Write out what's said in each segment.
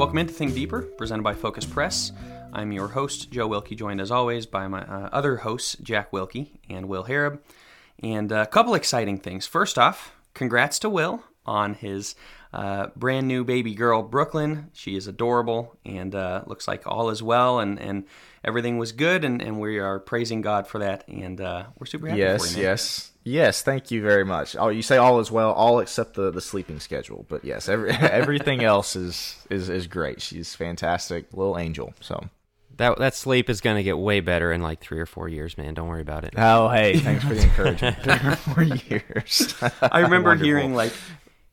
Welcome into Think Deeper, presented by Focus Press. I'm your host, Joe Wilkie, joined as always by my uh, other hosts, Jack Wilkie and Will Harrub. And a couple exciting things. First off, congrats to Will on his uh, brand new baby girl, Brooklyn. She is adorable and uh, looks like all is well and, and everything was good. And, and we are praising God for that. And uh, we're super happy yes, for you, man. Yes, yes. Thank you very much. Oh, you say all is well, all except the, the sleeping schedule. But yes, every, everything else is, is, is great. She's fantastic, little angel. So That that sleep is gonna get way better in like three or four years, man. Don't worry about it. Oh, hey, thanks for the encouragement. Three or four years. I remember Wonderful. hearing like,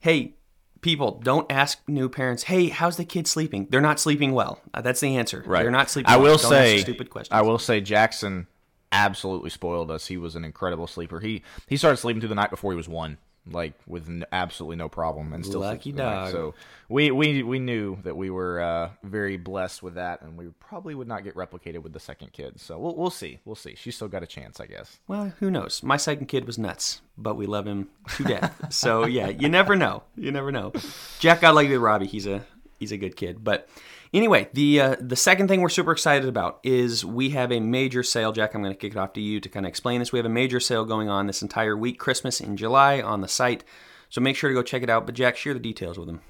"Hey, people, don't ask new parents. Hey, how's the kid sleeping? They're not sleeping well. Uh, that's the answer. Right. They're not sleeping. I well. will Don't say, stupid questions. I will say, Jackson absolutely spoiled us. He was an incredible sleeper. He he started sleeping through the night before he was one, like with n- absolutely no problem, and still Lucky dog. So we we we knew that we were uh, very blessed with that, and we probably would not get replicated with the second kid. So we'll we'll see, we'll see. She's still got a chance, I guess. Well, who knows? My second kid was nuts, but we love him to death. so yeah, you never know. You never know. Jack got lucky with Robbie. He's a he's a good kid. But anyway, the uh, the second thing we're super excited about is we have a major sale. Jack, I'm going to kick it off to you to kind of explain this. We have a major sale going on this entire week, Christmas in July, on the site. So make sure to go check it out. But Jack, share the details with them.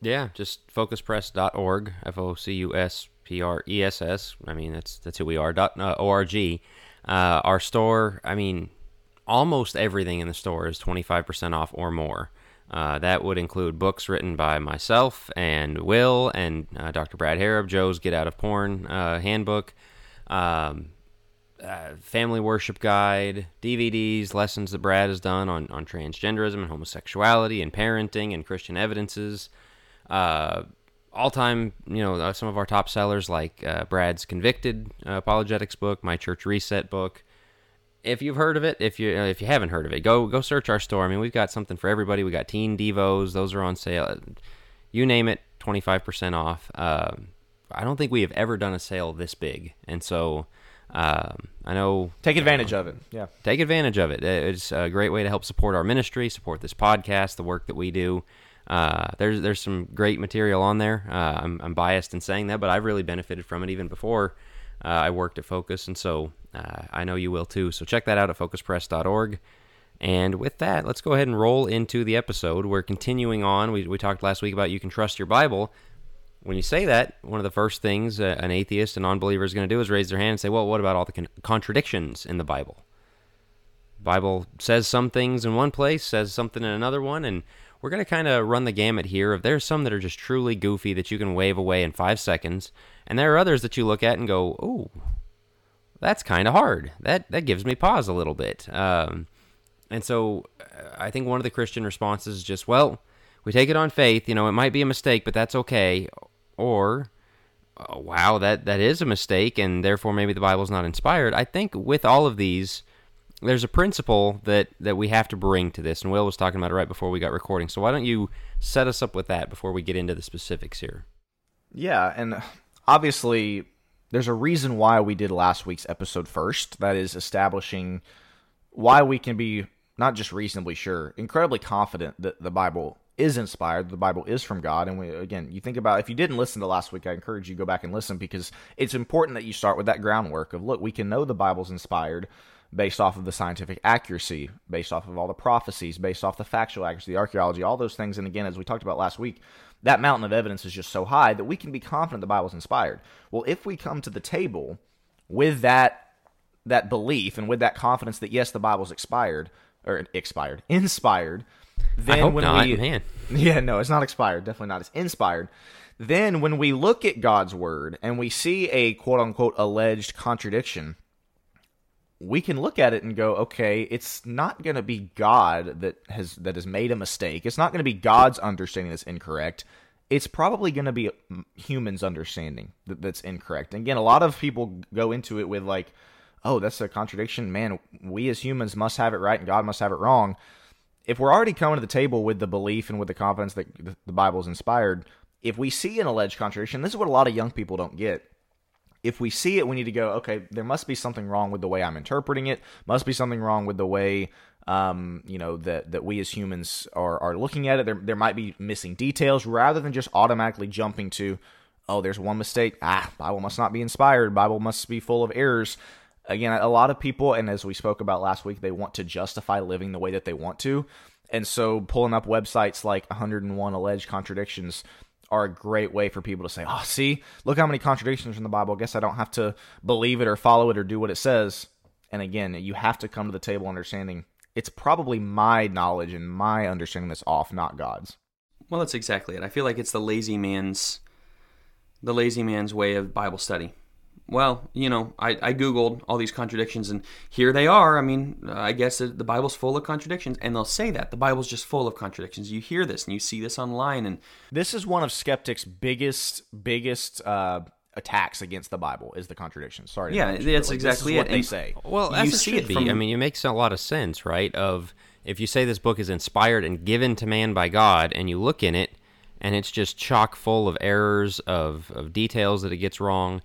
Yeah, just focuspress.org, F O C U S P R E S S. I mean, that's that's who we are. Dot uh, org. Uh, our store. I mean, almost everything in the store is twenty five percent off or more. Uh, that would include books written by myself and Will and uh, Dr. Brad Harrub, Joe's Get Out of Porn uh, handbook, um, uh, family worship guide, DVDs, lessons that Brad has done on, on transgenderism and homosexuality and parenting and Christian evidences. Uh, all time, you know, uh, some of our top sellers like Brad's Convicted Apologetics book, My Church Reset book. If you've heard of it, if you if you haven't heard of it, go go search our store. I mean, we've got something for everybody. We got teen devos; those are on sale. You name it, twenty five percent off. Um I don't think we have ever done a sale this big, and so um, I know Take advantage of it. Yeah. take advantage of it. It's a great way to help support our ministry, support this podcast, the work that we do. Uh, there's there's some great material on there. Uh, I'm, I'm biased in saying that, but I've really benefited from it even before uh, I worked at Focus, and so uh, I know you will too. So check that out at focuspress.org. And with that, let's go ahead and roll into the episode. We're continuing on. We, we talked last week about you can trust your Bible. When you say that, one of the first things uh, an atheist, a non believer is going to do is raise their hand and say, Well, what about all the con- contradictions in the Bible? Bible says some things in one place, says something in another one, and we're going to kind of run the gamut here If there's some that are just truly goofy that you can wave away in five seconds, and there are others that you look at and go, oh, that's kind of hard. That that gives me pause a little bit. Um, and so uh, I think one of the Christian responses is just, well, we take it on faith. You know, it might be a mistake, but that's okay. Or, oh, wow, that that is a mistake, and therefore maybe the Bible's not inspired. I think with all of these, there's a principle that that we have to bring to this, and Will was talking about it right before we got recording. So why don't you set us up with that before we get into the specifics here? Yeah, and obviously there's a reason why we did last week's episode first. That is establishing why we can be not just reasonably sure, incredibly confident that the Bible is inspired, the Bible is from God. And we, again, you think about if you didn't listen to last week, I encourage you go back and listen because it's important that you start with that groundwork of look, we can know the Bible's inspired based off of the scientific accuracy, based off of all the prophecies, based off the factual accuracy, the archaeology, all those things. And again, as we talked about last week, that mountain of evidence is just so high that we can be confident the Bible's inspired. Well, if we come to the table with that that belief and with that confidence that yes, the Bible's expired or expired, inspired, then when not, we man. yeah, no, it's not expired. Definitely not. It's inspired. Then when we look at God's word and we see a quote unquote alleged contradiction, we can look at it and go, okay, it's not going to be God that has that has made a mistake. It's not going to be God's understanding that's incorrect. It's probably going to be humans' understanding that, that's incorrect. And again, a lot of people go into it with like, oh, that's a contradiction. Man, we as humans must have it right and God must have it wrong. If we're already coming to the table with the belief and with the confidence that the Bible is inspired, if we see an alleged contradiction, this is what a lot of young people don't get if we see it, we need to go, okay, there must be something wrong with the way I'm interpreting it, must be something wrong with the way um, you know, that that we as humans are are looking at it. There there might be missing details rather than just automatically jumping to, oh, there's one mistake. Ah, Bible must not be inspired. Bible must be full of errors. Again, a lot of people, and as we spoke about last week, they want to justify living the way that they want to. And so pulling up websites like 101 alleged contradictions are a great way for people to say, oh, see, look how many contradictions in the Bible. I guess I don't have to believe it or follow it or do what it says. And again, you have to come to the table understanding it's probably my knowledge and my understanding that's off, not God's. Well, that's exactly it. I feel like it's the lazy man's the lazy man's way of Bible study. Well, you know, I, I googled all these contradictions, and here they are. I mean, I guess the Bible's full of contradictions, and they'll say that the Bible's just full of contradictions. You hear this, and you see this online, and this is one of skeptics' biggest biggest uh, attacks against the Bible is the contradiction. Sorry. Yeah, that's like, exactly what it. they and, say. Well, you see it, from, I mean, it makes a lot of sense, right? Of if you say this book is inspired and given to man by God, and you look in it, and it's just chock full of errors, of of details that it gets wrong.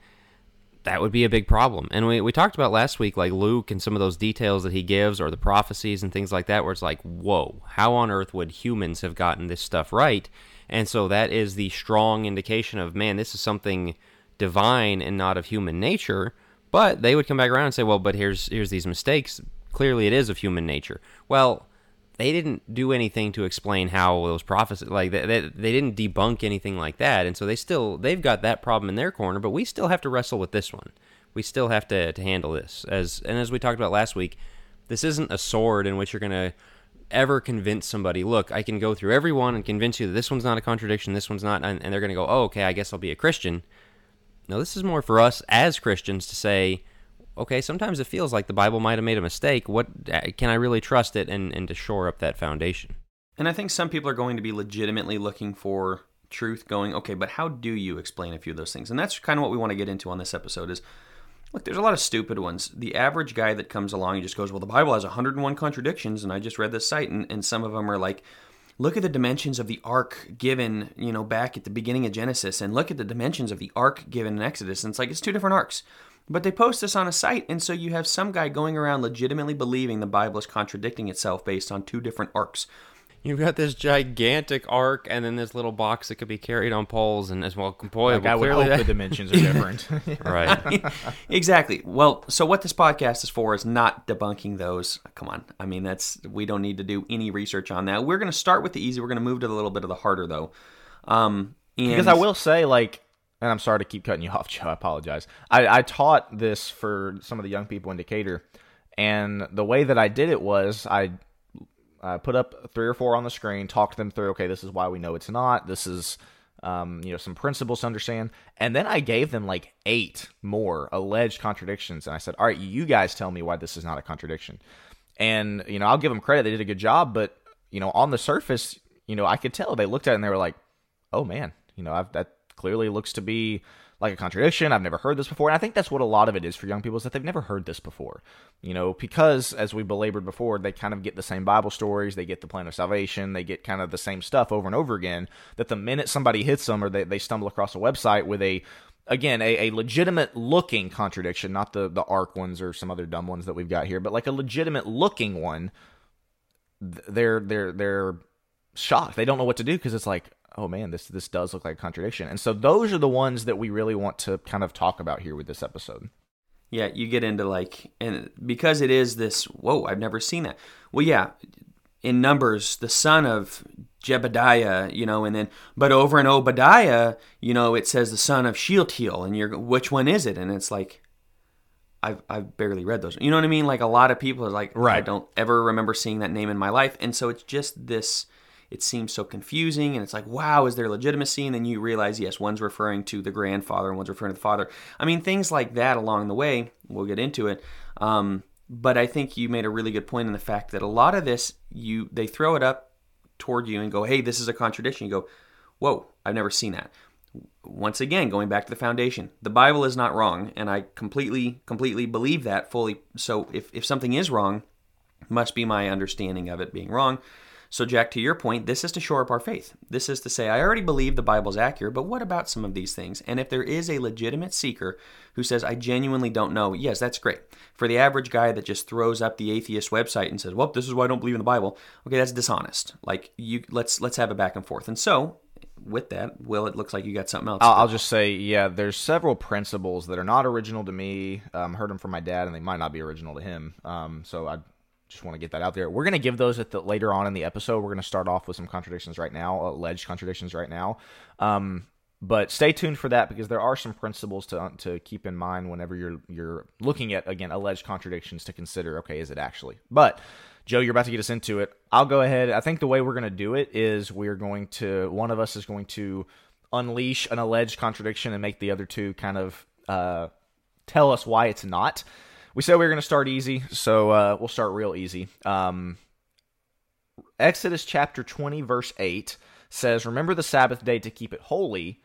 That would be a big problem. And we, we talked about last week, like Luke and some of those details that he gives, or the prophecies and things like that, where it's like, whoa, how on earth would humans have gotten this stuff right? And so that is the strong indication of, man, this is something divine and not of human nature. But they would come back around and say, well, but here's here's these mistakes. Clearly, it is of human nature. Well, they didn't do anything to explain how those prophecies like they, they, they didn't debunk anything like that. And so they still they've got that problem in their corner but we still have to wrestle with this one. We still have to, to handle this. As and as we talked about last week this isn't a sword in which you're going to ever convince somebody look i can go through every one and convince you that this one's not a contradiction this one's not and, and they're going to go oh okay i guess i'll be a christian. No, this is more for us as Christians to say, okay, sometimes it feels like the Bible might have made a mistake. What uh, can I really trust it and, and to shore up that foundation? And I think some people are going to be legitimately looking for truth going, okay, but how do you explain a few of those things? And that's kind of what we want to get into on this episode is look, there's a lot of stupid ones. The average guy that comes along, and just goes, well, the Bible has 101 contradictions, and I just read this site, and, and some of them are like, look at the dimensions of the ark given, you know, back at the beginning of Genesis and look at the dimensions of the ark given in Exodus. And it's like it's two different arks. But they post this on a site, and so you have some guy going around legitimately believing the Bible is contradicting itself based on two different arcs. You've got this gigantic ark, and then this little box that could be carried on poles, and as well, boy, like I would hope that... the dimensions are different, right? exactly. Well, so what this podcast is for is not debunking those. Come on, I mean that's we don't need to do any research on that. We're going to start with the easy. We're going to move to a little bit of the harder, though. Um, and... Because I will say, like, and I'm sorry to keep cutting you off, Joe. I apologize. I, I taught this for some of the young people in Decatur, and the way that I did it was I uh, put up three or four on the screen, talk them through. Okay, this is why we know it's not. This is um, you know some principles to understand, and then I gave them like eight more alleged contradictions, and I said, all right, you guys tell me why this is not a contradiction. And you know, I'll give them credit; they did a good job, but you know, on the surface, you know, I could tell they looked at it and they were like, oh man, you know, I've, that clearly looks to be like a contradiction. I've never heard this before. And I think that's what a lot of it is for young people is that they've never heard this before. You know, because as we belabored before, they kind of get the same Bible stories, they get the plan of salvation, they get kind of the same stuff over and over again. That the minute somebody hits them or they, they stumble across a website with a again a, a legitimate looking contradiction, not the the ark ones or some other dumb ones that we've got here, but like a legitimate looking one, they're they're they're shocked. They don't know what to do because it's like, oh man, this this does look like a contradiction. And so those are the ones that we really want to kind of talk about here with this episode. Yeah, you get into like and because it is this whoa, I've never seen that. Well, yeah, in Numbers, the son of Jebediah, you know, and then but over in Obadiah, you know, it says the son of Shealtiel, and you're which one is it? And it's like I've I've barely read those. You know what I mean? Like a lot of people are like, right. I don't ever remember seeing that name in my life, and so it's just this it seems so confusing and it's like wow is there legitimacy? And then you realize yes one's referring to the grandfather and one's referring to the father. I mean things like that along the way we'll get into it um, but i think you made a really good point in the fact that a lot of this you they throw it up toward you and go hey this is a contradiction. You go whoa i've never seen that. Once again going back to the foundation the bible is not wrong and i completely completely believe that fully. So if, if something is wrong must be my understanding of it being wrong So, Jack, to your point, this is to shore up our faith. This is to say, I already believe the Bible's accurate, but what about some of these things? And if there is a legitimate seeker who says, I genuinely don't know, yes, that's great. For the average guy that just throws up the atheist website and says, Well, this is why I don't believe in the Bible, okay, that's dishonest. Like you let's let's have it back and forth. And so with that, Will, it looks like you got something else. I'll, I'll just say, yeah, there's several principles that are not original to me. Um, heard them from my dad, and they might not be original to him. Um, so I just want to get that out there. We're going to give those at the later on in the episode. We're going to start off with some contradictions right now, alleged contradictions right now. Um, but stay tuned for that because there are some principles to to keep in mind whenever you're you're looking at again alleged contradictions to consider. Okay, is it actually? But Joe, you're about to get us into it. I'll go ahead. I think the way we're going to do it is we're going to one of us is going to unleash an alleged contradiction and make the other two kind of uh, tell us why it's not we said we were going to start easy, so uh, we'll start real easy. Um, Exodus chapter 20, verse 8 says, Remember the Sabbath day to keep it holy.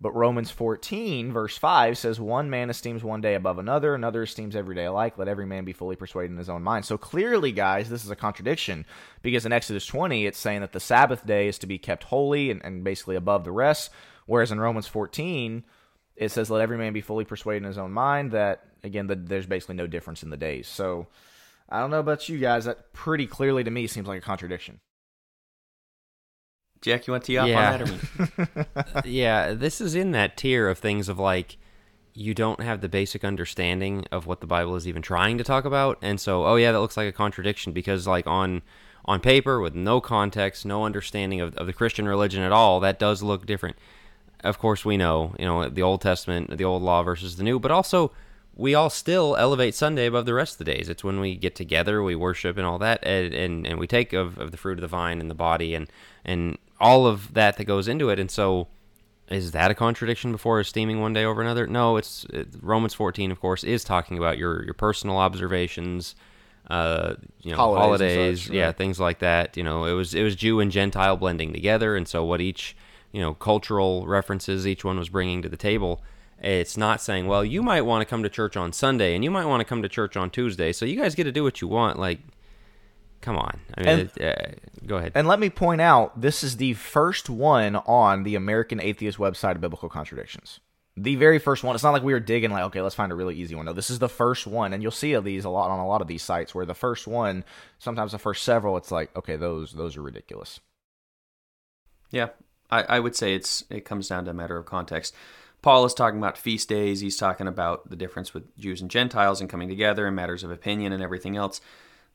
But Romans 14, verse 5 says, One man esteems one day above another, another esteems every day alike. Let every man be fully persuaded in his own mind. So clearly, guys, this is a contradiction because in Exodus 20, it's saying that the Sabbath day is to be kept holy and, and basically above the rest. Whereas in Romans 14, it says, Let every man be fully persuaded in his own mind, that again, the, there's basically no difference in the days. So I don't know about you guys. That pretty clearly to me seems like a contradiction. Jack, you want to tee off yeah. on that? yeah, this is in that tier of things of like you don't have the basic understanding of what the Bible is even trying to talk about, and so oh yeah, that looks like a contradiction because like on on paper with no context, no understanding of, of the Christian religion at all, that does look different. Of course, we know you know the Old Testament, the Old Law versus the New, but also we all still elevate Sunday above the rest of the days. It's when we get together, we worship and all that, and, and, and we take of, of the fruit of the vine and the body and, and all of that that goes into it. And so, is that a contradiction before esteeming one day over another? No, it's it, Romans 14, of course, is talking about your, your personal observations, uh, you know, holidays, holidays such, yeah, things like that. You know, it was it was Jew and Gentile blending together, and so what each you know cultural references each one was bringing to the table it's not saying, well, you might want to come to church on Sunday and you might want to come to church on Tuesday. So you guys get to do what you want. Like, come on. I mean, and, it, uh, go ahead. And let me point out this is the first one on the American Atheist website of Biblical Contradictions. The very first one. It's not like we were digging like, okay, let's find a really easy one. No, this is the first one, and you'll see these a lot on a lot of these sites where the first one, sometimes the first several, it's like, okay, those those are ridiculous. Yeah, I, I would say it's it comes down to a matter of context. Paul is talking about feast days. He's talking about the difference with Jews and Gentiles and coming together and matters of opinion and everything else.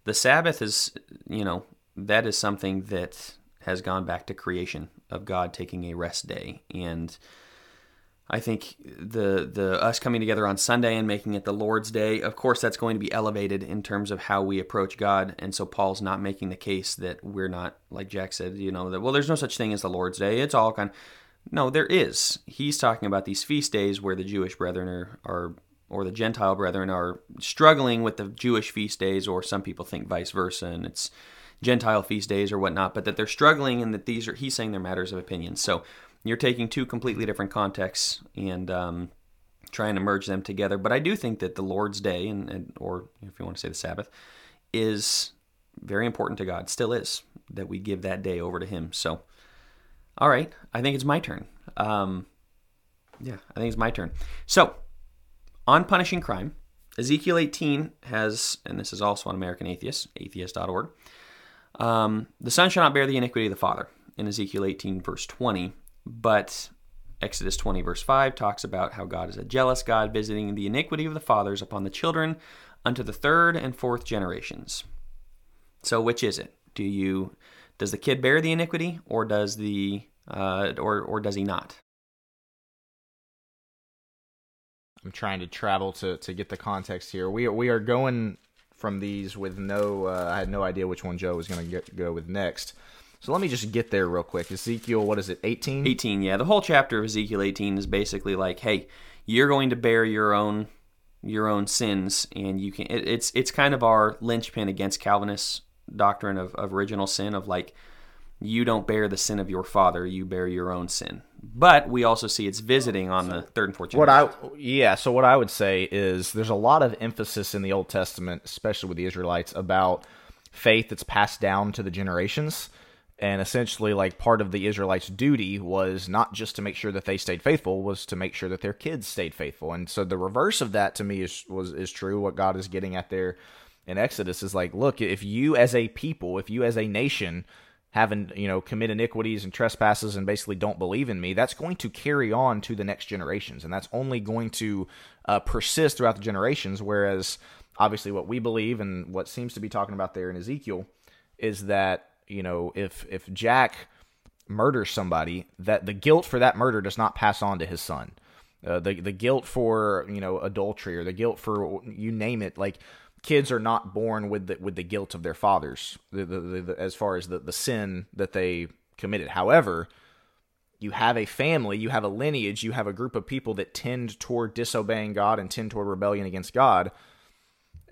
The Sabbath is, you know, that is something that has gone back to creation of God taking a rest day. And I think the the us coming together on Sunday and making it the Lord's Day, of course, that's going to be elevated in terms of how we approach God. And so Paul's not making the case that we're not, like Jack said, you know, that well, there's no such thing as the Lord's Day. It's all kind. Of, no, there is. He's talking about these feast days where the Jewish brethren are, are or the Gentile brethren are struggling with the Jewish feast days, or some people think vice versa, and it's Gentile feast days or whatnot, but that they're struggling and that these are, he's saying they're matters of opinion. So you're taking two completely different contexts and um, trying to merge them together. But I do think that the Lord's Day, and, and or if you want to say the Sabbath, is very important to God, still is, that we give that day over to Him. So all right, I think it's my turn. Um, yeah, I think it's my turn. So, on punishing crime, Ezekiel 18 has, and this is also on American Atheist, atheist.org. Um, the son shall not bear the iniquity of the father in Ezekiel 18, verse 20. But Exodus 20, verse 5 talks about how God is a jealous God, visiting the iniquity of the fathers upon the children unto the third and fourth generations. So, which is it? Do you does the kid bear the iniquity, or does the uh, or or does he not? I'm trying to travel to to get the context here. We are, we are going from these with no. Uh, I had no idea which one Joe was going to go with next. So let me just get there real quick. Ezekiel, what is it? 18? 18, yeah. The whole chapter of Ezekiel 18 is basically like, hey, you're going to bear your own your own sins, and you can. It, it's it's kind of our linchpin against Calvinist doctrine of, of original sin of like you don't bear the sin of your father, you bear your own sin. But we also see it's visiting on the third and fourth generation. What I yeah, so what I would say is there's a lot of emphasis in the Old Testament, especially with the Israelites, about faith that's passed down to the generations. And essentially, like part of the Israelites' duty was not just to make sure that they stayed faithful, was to make sure that their kids stayed faithful. And so the reverse of that to me is was is true. What God is getting at there in Exodus is like, look, if you as a people, if you as a nation having you know commit iniquities and trespasses and basically don't believe in me that's going to carry on to the next generations. And that's only going to uh, persist throughout the generations. Whereas obviously what we believe and what seems to be talking about there in ezekiel is that you know if if jack murders somebody that the guilt for that murder does not pass on to his son. Uh, the the guilt for you know adultery or the guilt for you name it like kids are not born with the with the guilt of their fathers the, the, as far as the, the sin that they committed. However you have a family you have a lineage you have a group of people that tend toward disobeying god and tend toward rebellion against god.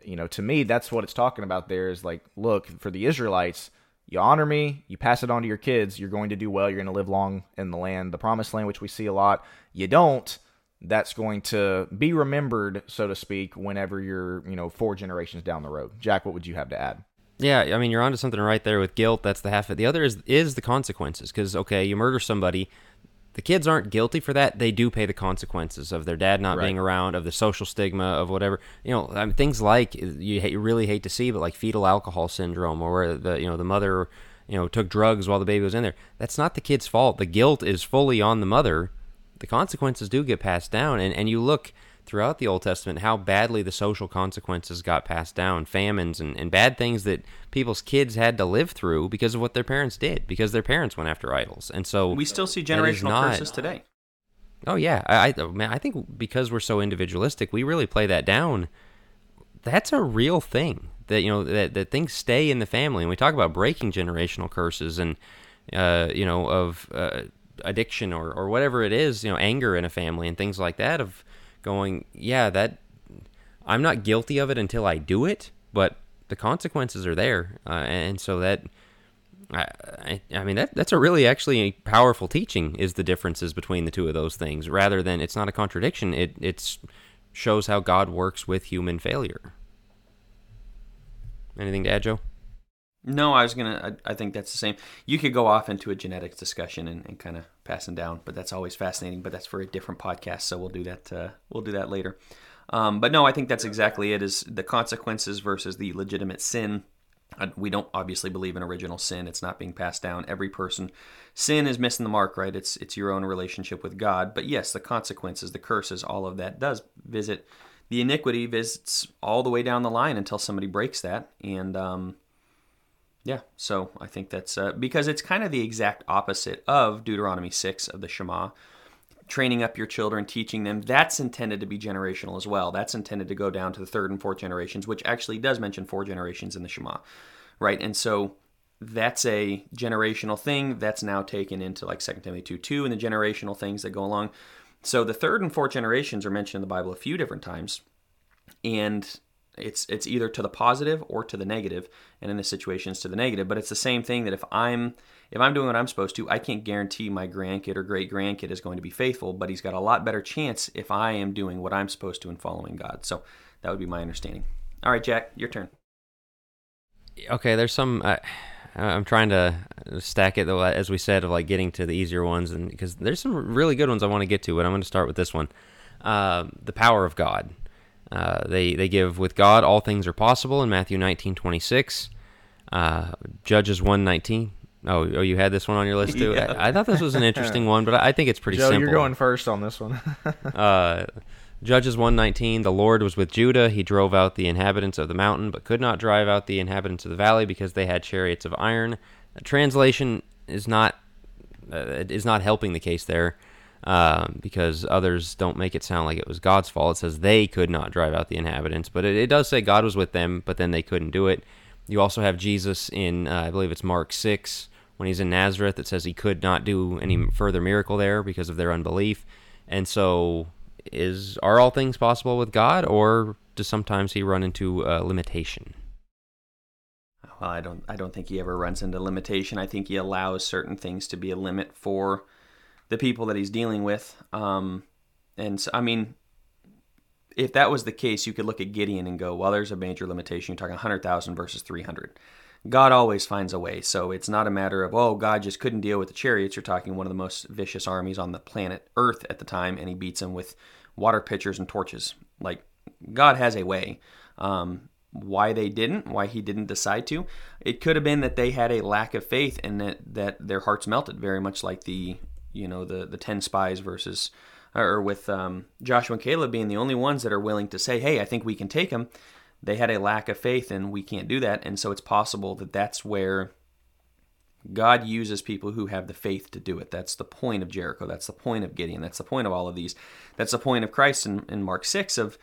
You know to me that's what it's talking about there is like look for the israelites you honor me you pass it on to your kids you're going to do well you're going to live long in the land the promised land which we see a lot. You don't that's going to be remembered, so to speak, whenever you're, you know, four generations down the road. Jack, what would you have to add? Yeah, I mean, you're onto something right there with guilt. That's the half of it. The other is is the consequences. Because okay, you murder somebody, the kids aren't guilty for that. They do pay the consequences of their dad not right. being around, of the social stigma, of whatever. You know, I mean, things like you, you really hate to see, but like fetal alcohol syndrome, or where the you know the mother you know took drugs while the baby was in there. That's not the kid's fault. The guilt is fully on the mother the consequences do get passed down. And, and you look throughout the Old Testament how badly the social consequences got passed down famines and, and bad things that people's kids had to live through because of what their parents did, because their parents went after idols. And so we still see generational not, curses today. Oh, yeah. I, I, man, I think because we're so individualistic, we really play that down. That's a real thing that, you know, that, that things stay in the family. And we talk about breaking generational curses and, uh, you know, of, uh, addiction or, or whatever it is, you know, anger in a family and things like that of going, yeah, that I'm not guilty of it until I do it, but the consequences are there. Uh, and so that, I, I, mean, that, that's a really actually powerful teaching is the differences between the two of those things rather than it's not a contradiction. It, it's shows how God works with human failure. Anything to add, Joe? No, I was gonna. I, I, think that's the same. You could go off into a genetics discussion and, and kind of passing down, but that's always fascinating. But that's for a different podcast, so we'll do that. Uh, we'll do that later. Um, but no, I think that's exactly it. Is the consequences versus the legitimate sin. Uh, we don't obviously believe in original sin. It's not being passed down. Every person, sin is missing the mark, right? It's it's your own relationship with God. But yes, the consequences, the curses, all of that does visit. The iniquity visits all the way down the line until somebody breaks that, and um, yeah, so I think that's uh, because it's kind of the exact opposite of Deuteronomy 6 of the Shema. Training up your children, teaching them, that's intended to be generational as well. That's intended to go down to the third and fourth generations, which actually does mention four generations in the Shema, right? And so that's a generational thing that's now taken into like 2 Timothy 2 2 and the generational things that go along. So the third and fourth generations are mentioned in the Bible a few different times. And it's it's either to the positive or to the negative, and in this situation, it's to the negative. But it's the same thing that if I'm if I'm doing what I'm supposed to, I can't guarantee my grandkid or great grandkid is going to be faithful, but he's got a lot better chance if I am doing what I'm supposed to and following God. So that would be my understanding. All right, Jack, your turn. Okay, there's some. Uh, I'm trying to stack it though, as we said, of like getting to the easier ones, and because there's some really good ones I want to get to, but I'm going to start with this one. Uh, the power of God. Uh, they they give with God all things are possible in Matthew 19:26. Uh, Judges 1:19. Oh, oh, you had this one on your list too. Yeah. I, I, thought this was an interesting one, but I think it's pretty Joe, simple. You're going first on this one. uh, Judges 119, the Lord was with Judah. He drove out the inhabitants of the mountain, but could not drive out the inhabitants of the valley because they had chariots of iron. translation is not uh, is not helping the case there um, because others don't make it sound like it was God's fault. It says they could not drive out the inhabitants, but it, it does say God was with them, but then they couldn't do it. You also have Jesus in, uh, I believe it's Mark 6, when he's in Nazareth. It says he could not do any further miracle there because of their unbelief. And so, is are all things possible with God, or does sometimes he run into uh, limitation? Well, I don't. I don't think he ever runs into limitation. I think he allows certain things to be a limit for the people that he's dealing with. Um, and so, I mean, if that was the case, you could look at Gideon and go, well, there's a major limitation. You're talking 100,000 versus 300. God always finds a way. So it's not a matter of, oh, God just couldn't deal with the chariots. You're talking one of the most vicious armies on the planet Earth at the time, and he beats them with water pitchers and torches. Like, God has a way. Um, why they didn't, why he didn't decide to, it could have been that they had a lack of faith and that, that their hearts melted, very much like the, you know, the, the 10 spies versus, or with um, Joshua and Caleb being the only ones that are willing to say, hey, I think we can take them they had a lack of faith and we can't do that. And so it's possible that that's where god uses people who have the faith to do it. That's the point of jericho. That's the point of gideon. That's the point of all of these. That's the point of christ in, in mark 6 of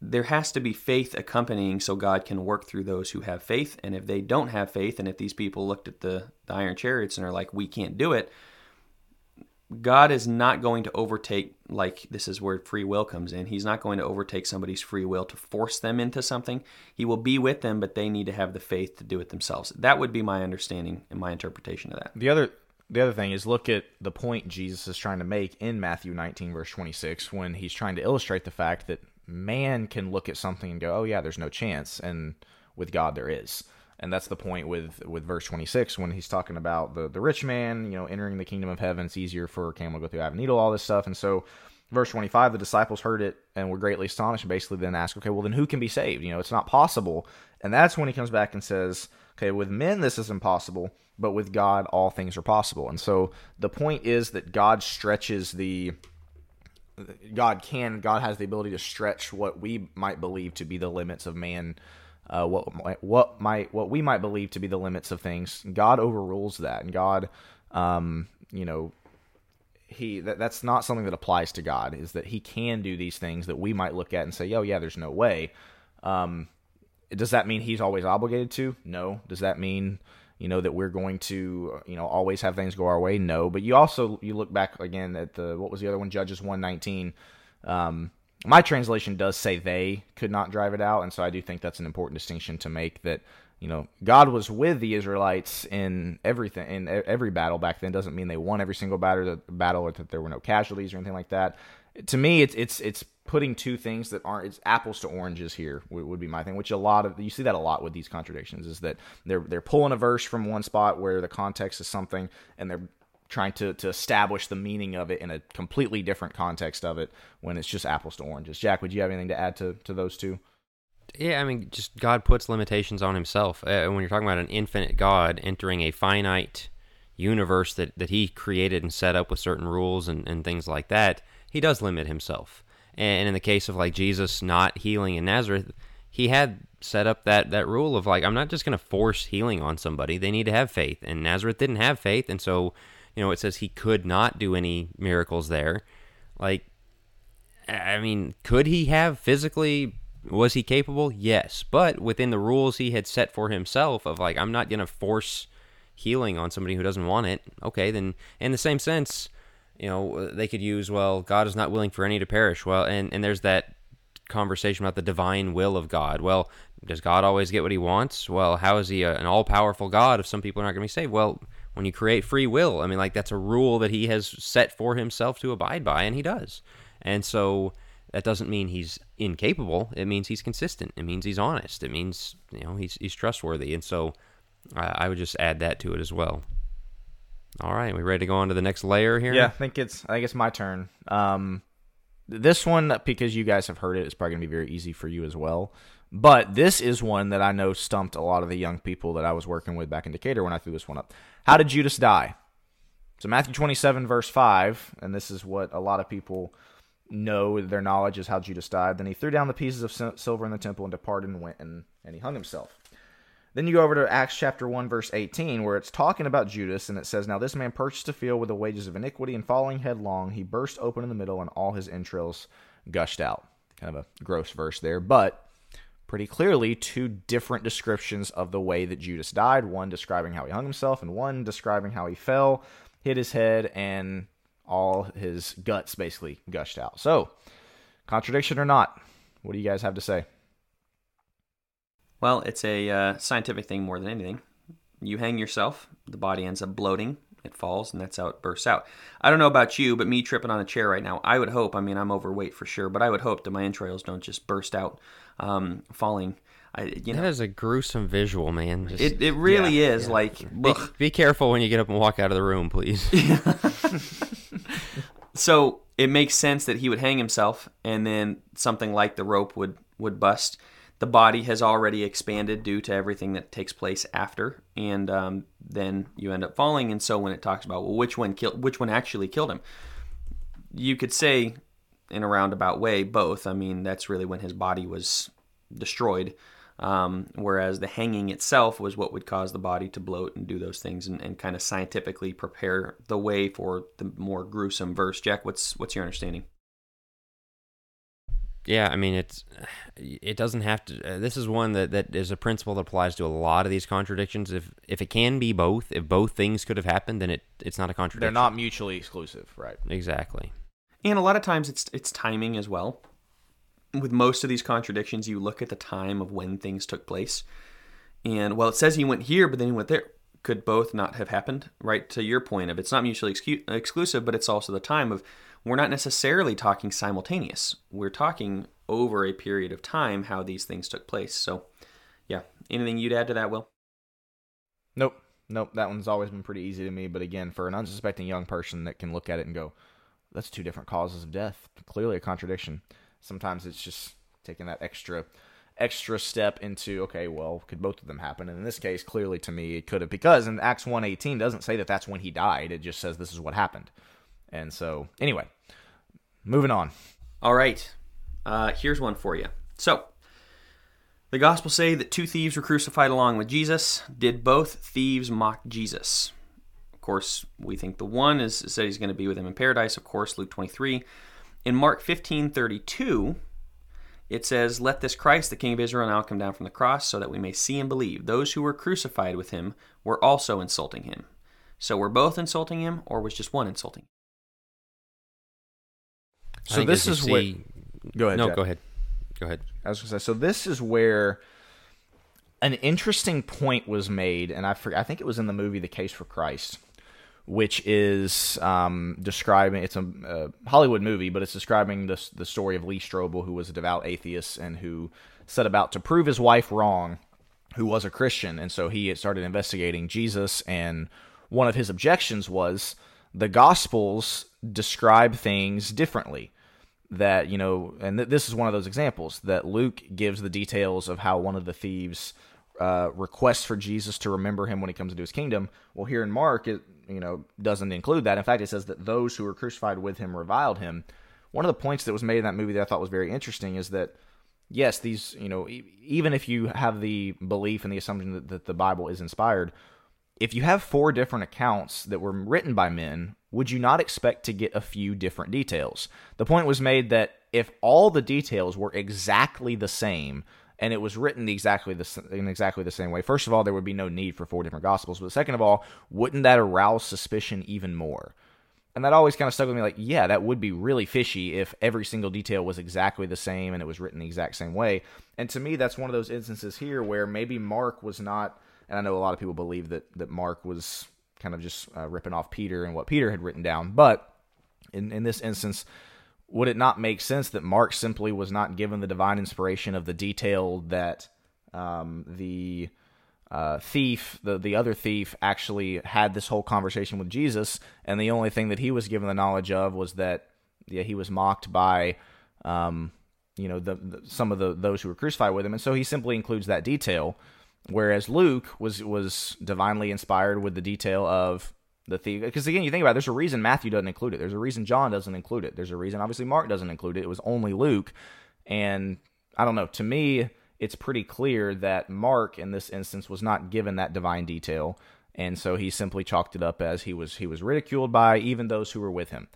there has to be faith accompanying so god can work through those who have faith. And if they don't have faith and if these people looked at the, the iron chariots and are like we can't do it God is not going to overtake, like this is where free will comes in. He's not going to overtake somebody's free will to force them into something. He will be with them, but they need to have the faith to do it themselves. That would be my understanding and my interpretation of that. The other the other thing is look at the point Jesus is trying to make in Matthew 19 verse 26 when he's trying to illustrate the fact that man can look at something and go, "Oh yeah, there's no chance," and with God there is and that's the point with with verse 26 when he's talking about the the rich man you know entering the kingdom of heaven. It's easier for a camel to go through eye a needle all this stuff. And so verse 25 the disciples heard it and were greatly astonished and basically then ask okay well then who can be saved? You know it's not possible. And that's when he comes back and says okay with men this is impossible but with god all things are possible. And so the point is that god stretches the god can god has the ability to stretch what we might believe to be the limits of man uh, what what might what we might believe to be the limits of things. God overrules that, and God, um, you know, he that, that's not something that applies to God. Is that He can do these things that we might look at and say, "Oh yeah, there's no way." Um, does that mean He's always obligated to? No. Does that mean you know that we're going to you know always have things go our way? No. But you also you look back again at the what was the other one? Judges one nineteen. Um, my translation does say they could not drive it out, and so I do think that's an important distinction to make. That you know, God was with the Israelites in everything in every battle back then. Doesn't mean they won every single battle, battle, or that there were no casualties or anything like that. To me, it's it's it's putting two things that aren't it's apples to oranges here would, would be my thing. Which a lot of you see that a lot with these contradictions is that they're they're pulling a verse from one spot where the context is something, and they're trying to, to establish the meaning of it in a completely different context of it when it's just apples to oranges. Jack, would you have anything to add to, to those two? Yeah, I mean, just God puts limitations on himself. Uh, when you're talking about an infinite God entering a finite universe that, that he created and set up with certain rules and, and things like that, he does limit himself. And in the case of like Jesus not healing in Nazareth, he had set up that, that rule of like, I'm not just going to force healing on somebody. They need to have faith. And Nazareth didn't have faith. And so you know, it says he could not do any miracles there. Like, I mean, could he have physically? Was he capable? Yes, but within the rules he had set for himself of like, I'm not going to force healing on somebody who doesn't want it. Okay, then in the same sense, you know, they could use, well, God is not willing for any to perish. Well, and, and there's that conversation about the divine will of God. Well, does God always get what he wants? Well, how is he a, an all powerful God if some people are not going to be saved? Well, when you create free will. I mean, like that's a rule that he has set for himself to abide by, and he does. And so that doesn't mean he's incapable. It means he's consistent. It means he's honest. It means you know he's he's trustworthy. And so uh, I would just add that to it as well. All right, we ready to go on to the next layer here? Yeah, I think it's I think it's my turn. Um, this one because you guys have heard it, it's probably gonna be very easy for you as well. But this is one that I know stumped a lot of the young people that I was working with back in Decatur when I threw this one up. How did Judas die? So Matthew 27 verse 5, and this is what a lot of people know their knowledge is how Judas died. Then he threw down the pieces of silver in the temple and departed and went and, and he hung himself. Then you go over to Acts chapter 1 verse 18 where it's talking about Judas and it says now this man purchased a field with the wages of iniquity and falling headlong he burst open in the middle and all his entrails gushed out. Kind of a gross verse there, but pretty clearly two different descriptions of the way that Judas died one describing how he hung himself, and one describing how he fell, hit his head, and all his guts basically gushed out. So, contradiction or not, what do you guys have to say? Well, it's a uh, scientific thing more than anything. You hang yourself, the body ends up bloating, it falls, and that's how it bursts out. I don't know about you, but me tripping on a chair right now, I would hope, I mean, I'm overweight for sure, but I would hope that my entrails don't just burst out um, falling. I, you know, That is a gruesome visual, man. Just it, it really yeah, is like. be, be careful when you get up and walk out of the room, please. So it makes sense that he would hang himself, and then something like the rope would would bust. The body has already expanded due to everything that takes place after, and um, then you end up falling. And so when it talks about well, which one killed, which one actually killed him, you could say in a roundabout way both. I mean, that's really when his body was destroyed. Um, whereas the hanging itself was what would cause the body to bloat and do those things and, and kind of scientifically prepare the way for the more gruesome verse. Jack, what's what's your understanding? Yeah, I mean it's it doesn't have to. Uh, this is one that, that is a principle that applies to a lot of these contradictions. If if it can be both, if both things could have happened, then it it's not a contradiction. They're not mutually exclusive, right? exactly. And a lot of times it's it's timing as well. With most of these contradictions, you look at the time of when things took place. And well, it says he went here, but then he went there. Could both not have happened? Right to your point of it's not mutually excu- exclusive, but it's also the time of we're not necessarily talking simultaneous. We're talking over a period of time how these things took place. So, yeah. Anything you'd add to that, Will? Nope. Nope. That one's always been pretty easy to me. But again, for an unsuspecting young person that can look at it and go, that's two different causes of death. Clearly a contradiction. Sometimes it's just taking that extra extra step into okay well could both of them happen and in this case clearly to me it could have because in acts 118 doesn't say that that's when he died it just says this is what happened and so anyway moving on All right. Uh, here's one for you. So, the Gospels say that two thieves were crucified along with Jesus. Did both thieves mock Jesus? Of course, we think the one is said he's going to be with him in paradise. Of course, Luke 23. In Mark 15:32, it says, "Let this Christ, the King of Israel, now come down from the cross, so that we may see and believe. Those who were crucified with him were also insulting him. So, were both insulting him, or was just one insulting? him? So this is you where go ahead No, Jack. go ahead. Go ahead. I was gonna say, so this is where an interesting point was made, and I forget, I think it was in the movie The Case for Christ, which is um, describing it's a uh, Hollywood movie, but it's describing the the story of Lee Strobel, who was a devout atheist and who set about to prove his wife wrong, who was a Christian, and so he started investigating Jesus, and one of his objections was the Gospels describe things differently. That you know and th- this is one of those examples that luke gives the details of how one of the thieves uh, requests for jesus to remember him when he comes into his kingdom. Well here in mark it you know doesn't include that. In fact it says that those who were crucified with him reviled him. One of the points that was made in that movie that i thought was very interesting is that yes these you know e- even if you have the belief and the assumption that, that the bible is inspired if you have four different accounts that were written by men, would you not expect to get a few different details? The point was made that if all the details were exactly the same and it was written exactly the, in exactly the same way, first of all, there would be no need for four different gospels. But second of all, wouldn't that arouse suspicion even more? And that always kind of stuck with me like, yeah, that would be really fishy if every single detail was exactly the same and it was written the exact same way. And to me, that's one of those instances here where maybe Mark was not, and I know a lot of people believe that, that Mark was kind of just uh, ripping off Peter and what Peter had written down. But in, in this instance, would it not make sense that Mark simply was not given the divine inspiration of the detail that um, the uh, thief, the the other thief, actually had this whole conversation with Jesus, and the only thing that he was given the knowledge of was that yeah he was mocked by um, you know the, the some of the those who were crucified with him, and so he simply includes that detail. Whereas Luke was was divinely inspired with the detail of the thief. Because again, you think about it, there's a reason Matthew doesn't include it. There's a reason John doesn't include it. There's a reason obviously Mark doesn't include it. It was only Luke, and I don't know. To me, it's pretty clear that Mark in this instance was not given that divine detail, and so he simply chalked it up as he was he was ridiculed by even those who were with him.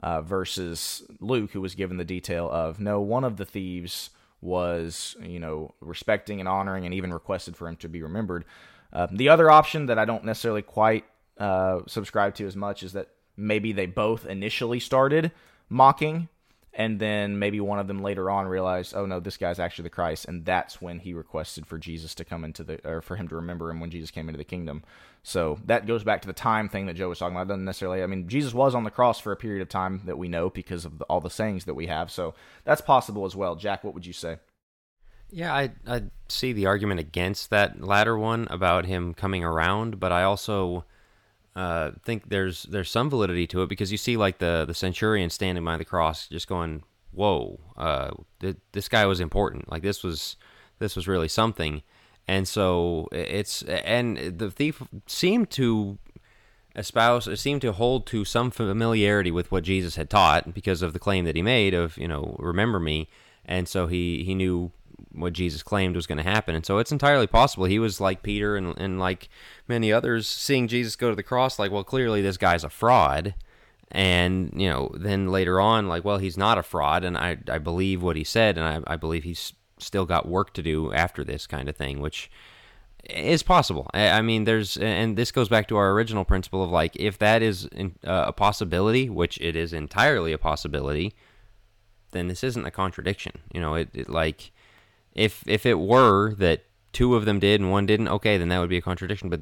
Uh, versus Luke, who was given the detail of no, one of the thieves was you know respecting and honoring and even requested for him to be remembered. Uh, the other option that I don't necessarily quite uh, subscribe to as much is that maybe they both initially started mocking, and then maybe one of them later on realized, oh no, this guy's actually the Christ, and that's when he requested for Jesus to come into the or for him to remember him when Jesus came into the kingdom. So that goes back to the time thing that Joe was talking about. Doesn't necessarily. I mean, Jesus was on the cross for a period of time that we know because of the, all the sayings that we have. So that's possible as well. Jack, what would you say? Yeah, I I see the argument against that latter one about him coming around, but I also uh, think there's there's some validity to it because you see like the the centurion standing by the cross, just going, "Whoa, uh, th- this guy was important. Like this was this was really something." And so it's and the thief seemed to espouse seemed to hold to some familiarity with what Jesus had taught because of the claim that he made of you know remember me, and so he he knew what Jesus claimed was going to happen. And so it's entirely possible he was like Peter and, and like many others, seeing Jesus go to the cross, like, well, clearly this guy's a fraud. And, you know, then later on, like, well, he's not a fraud. And I, I believe what he said. And I, I believe he's still got work to do after this kind of thing, which is possible. I mean, there's, and this goes back to our original principle of like, if that is uh, a possibility, which it is entirely a possibility, then this isn't a contradiction. You know, it, it like, if if it were that two of them did and one didn't, okay, then that would be a contradiction. But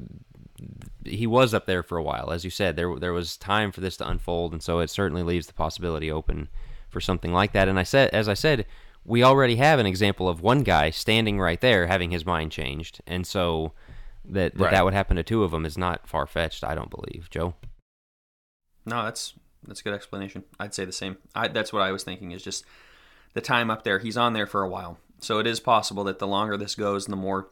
he was up there for a while, as you said. There there was time for this to unfold, and so it certainly leaves the possibility open for something like that. And I said, as I said, we already have an example of one guy standing right there having his mind changed, and so that that, right. that would happen to two of them is not far fetched. I don't believe, Joe. No, that's that's a good explanation. I'd say the same. I, that's what I was thinking. Is just the time up there. He's on there for a while. So it is possible that the longer this goes, and the more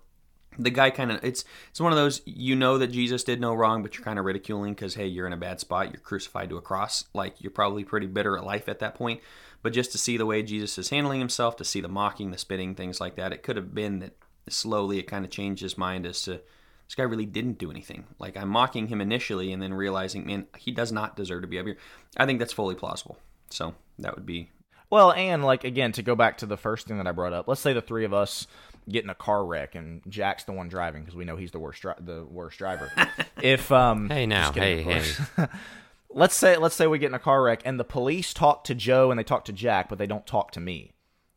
the guy kind of it's it's one of those you know that Jesus did no wrong, but you're kind of ridiculing because hey, you're in a bad spot. You're crucified to a cross. Like you're probably pretty bitter at life at that point. But just to see the way Jesus is handling himself, to see the mocking, the spitting, things like that, it could have been that slowly it kind of changed his mind as to this guy really didn't do anything. Like I'm mocking him initially, and then realizing, man, he does not deserve to be up here. I think that's fully plausible. So that would be well, and like again, to go back to the first thing that I brought up, let's say the three of us get in a car wreck and Jack's the one driving because we know he's the worst dri- the worst driver. if um, hey now, hey hey. let's say let's say we get in a car wreck and the police talk to Joe and they talk to Jack, but they don't talk to me.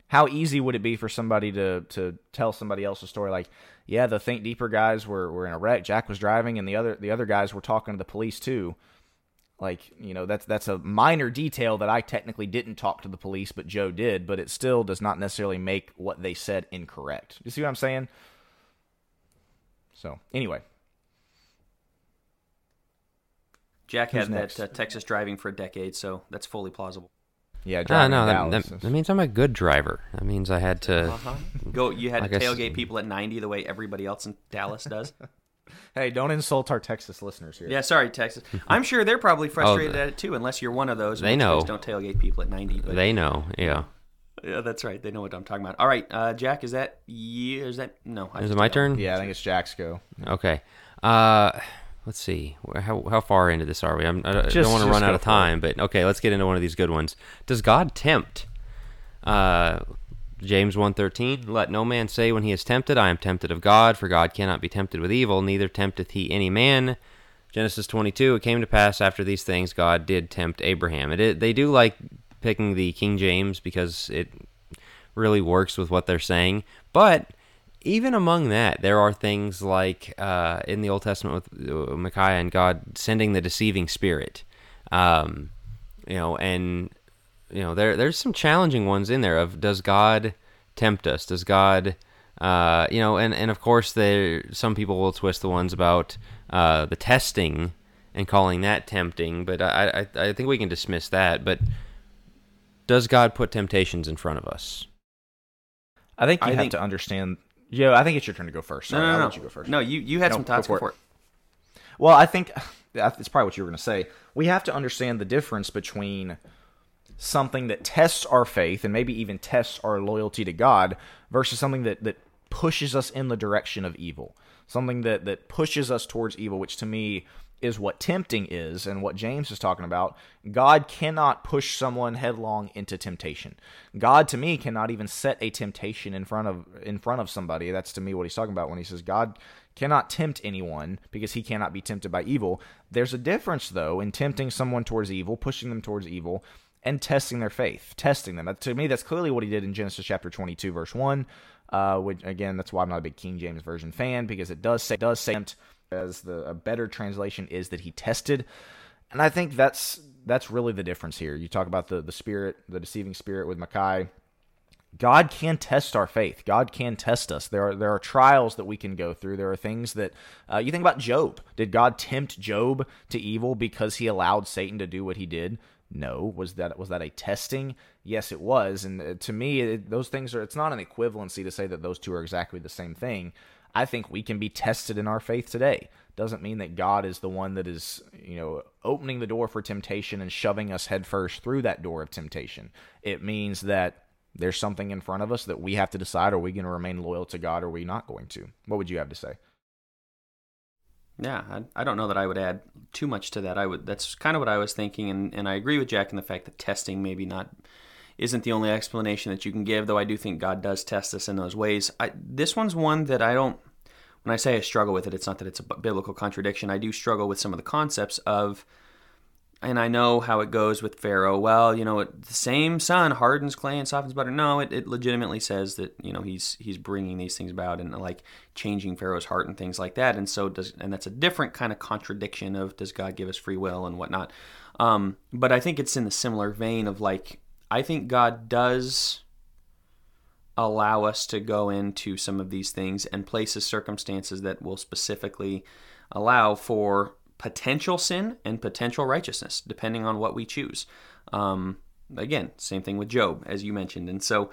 How easy would it be for somebody to to tell somebody else's story like, yeah, the think deeper guys were, were in a wreck, Jack was driving, and the other the other guys were talking to the police too. Like, you know, that's that's a minor detail that I technically didn't talk to the police, but Joe did, but it still does not necessarily make what they said incorrect. You see what I'm saying? So, anyway. Jack Who's had next? that uh, Texas driving for a decade, so that's fully plausible. Yeah, driving no, no, that, that, that, means I'm a good driver. That means I had to uh-huh. go. You had like to tailgate people at 90 the way everybody else in Dallas does. Hey, don't insult our Texas listeners here. Yeah, sorry, Texas. I'm sure they're probably frustrated oh, at it too, unless you're one of those. They know. Don't tailgate people at 90. But, they know, yeah. Yeah, that's right. They know what I'm talking about. All right, uh, Jack, is that yeah? Is that no? I is it my turn? Yeah, I think it's Jack's go. Okay. Uh, let's see. How how far into this are we? I'm, I don't want to run out of time, but okay, let's get into one of these good ones. Does God tempt? Uh, James 1:13 Let no man say when he is tempted I am tempted of God for God cannot be tempted with evil neither tempteth he any man. Genesis 22 It came to pass after these things God did tempt Abraham. It, they do like picking the King James because it really works with what they're saying but even among that there are things like uh, in the Old Testament with uh, Micaiah and God sending the deceiving spirit. Um, you know and you know there there's some challenging ones in there of does God tempt us? Does God uh, you know, and, and of course there some people will twist the ones about uh, the testing and calling that tempting, but I, I I think we can dismiss that. But does God put temptations in front of us? I think you I have think, to understand. Yeah, I think it's your turn to go first. Sorry, no, no, I'll no. let you go first. No, you you had no, some thoughts before. Well, I think it's probably what you were going to say. We have to understand the difference between something that tests our faith and maybe even tests our loyalty to God versus something that, that pushes us in the direction of evil. Something that, that pushes us towards evil, which to me is what tempting is and what James is talking about. God cannot push someone headlong into temptation. God to me cannot even set a temptation in front of in front of somebody. That's to me what he's talking about when he says God cannot tempt anyone because he cannot be tempted by evil. There's a difference though in tempting someone towards evil, pushing them towards evil and testing their faith, testing them. To me, that's clearly what he did in Genesis chapter 22, verse 1. Uh, which again, that's why I'm not a big King James version fan because it does say does say as the a better translation is that he tested, and I think that's that's really the difference here. You talk about the the spirit, the deceiving spirit with Micaiah. God can test our faith. God can test us. There are there are trials that we can go through. There are things that uh, you think about Job. Did God tempt Job to evil because he allowed Satan to do what he did? No. Was that was that a testing? Yes, it was. And uh, to me, it, those things are. It's not an equivalency to say that those two are exactly the same thing. I think we can be tested in our faith today. Doesn't mean that God is the one that is, you know, opening the door for temptation and shoving us headfirst through that door of temptation. It means that there's something in front of us that we have to decide are we going to remain loyal to God or are we not going to? What would you have to say? Yeah, I, I, don't know that I would add too much to that. I would that's kind of what I was thinking, and, and I agree with Jack in the fact that testing maybe not isn't the only explanation that you can give. Though I do think God does test us in those ways. I, this one's one that I don't. When I say I struggle with it, it's not that it's a biblical contradiction. I do struggle with some of the concepts of and I know how it goes with Pharaoh. Well, you know, the same sun hardens clay and softens butter. No, it, it legitimately says that you know he's he's bringing these things about and like changing Pharaoh's heart and things like that. And so does and that's a different kind of contradiction of does God give us free will and whatnot. Um, but I think it's in the similar vein of like I think God does allow us to go into some of these things and places circumstances that will specifically allow for potential sin and potential righteousness, depending on what we choose. Um, again, same thing with Job, as you mentioned. And so,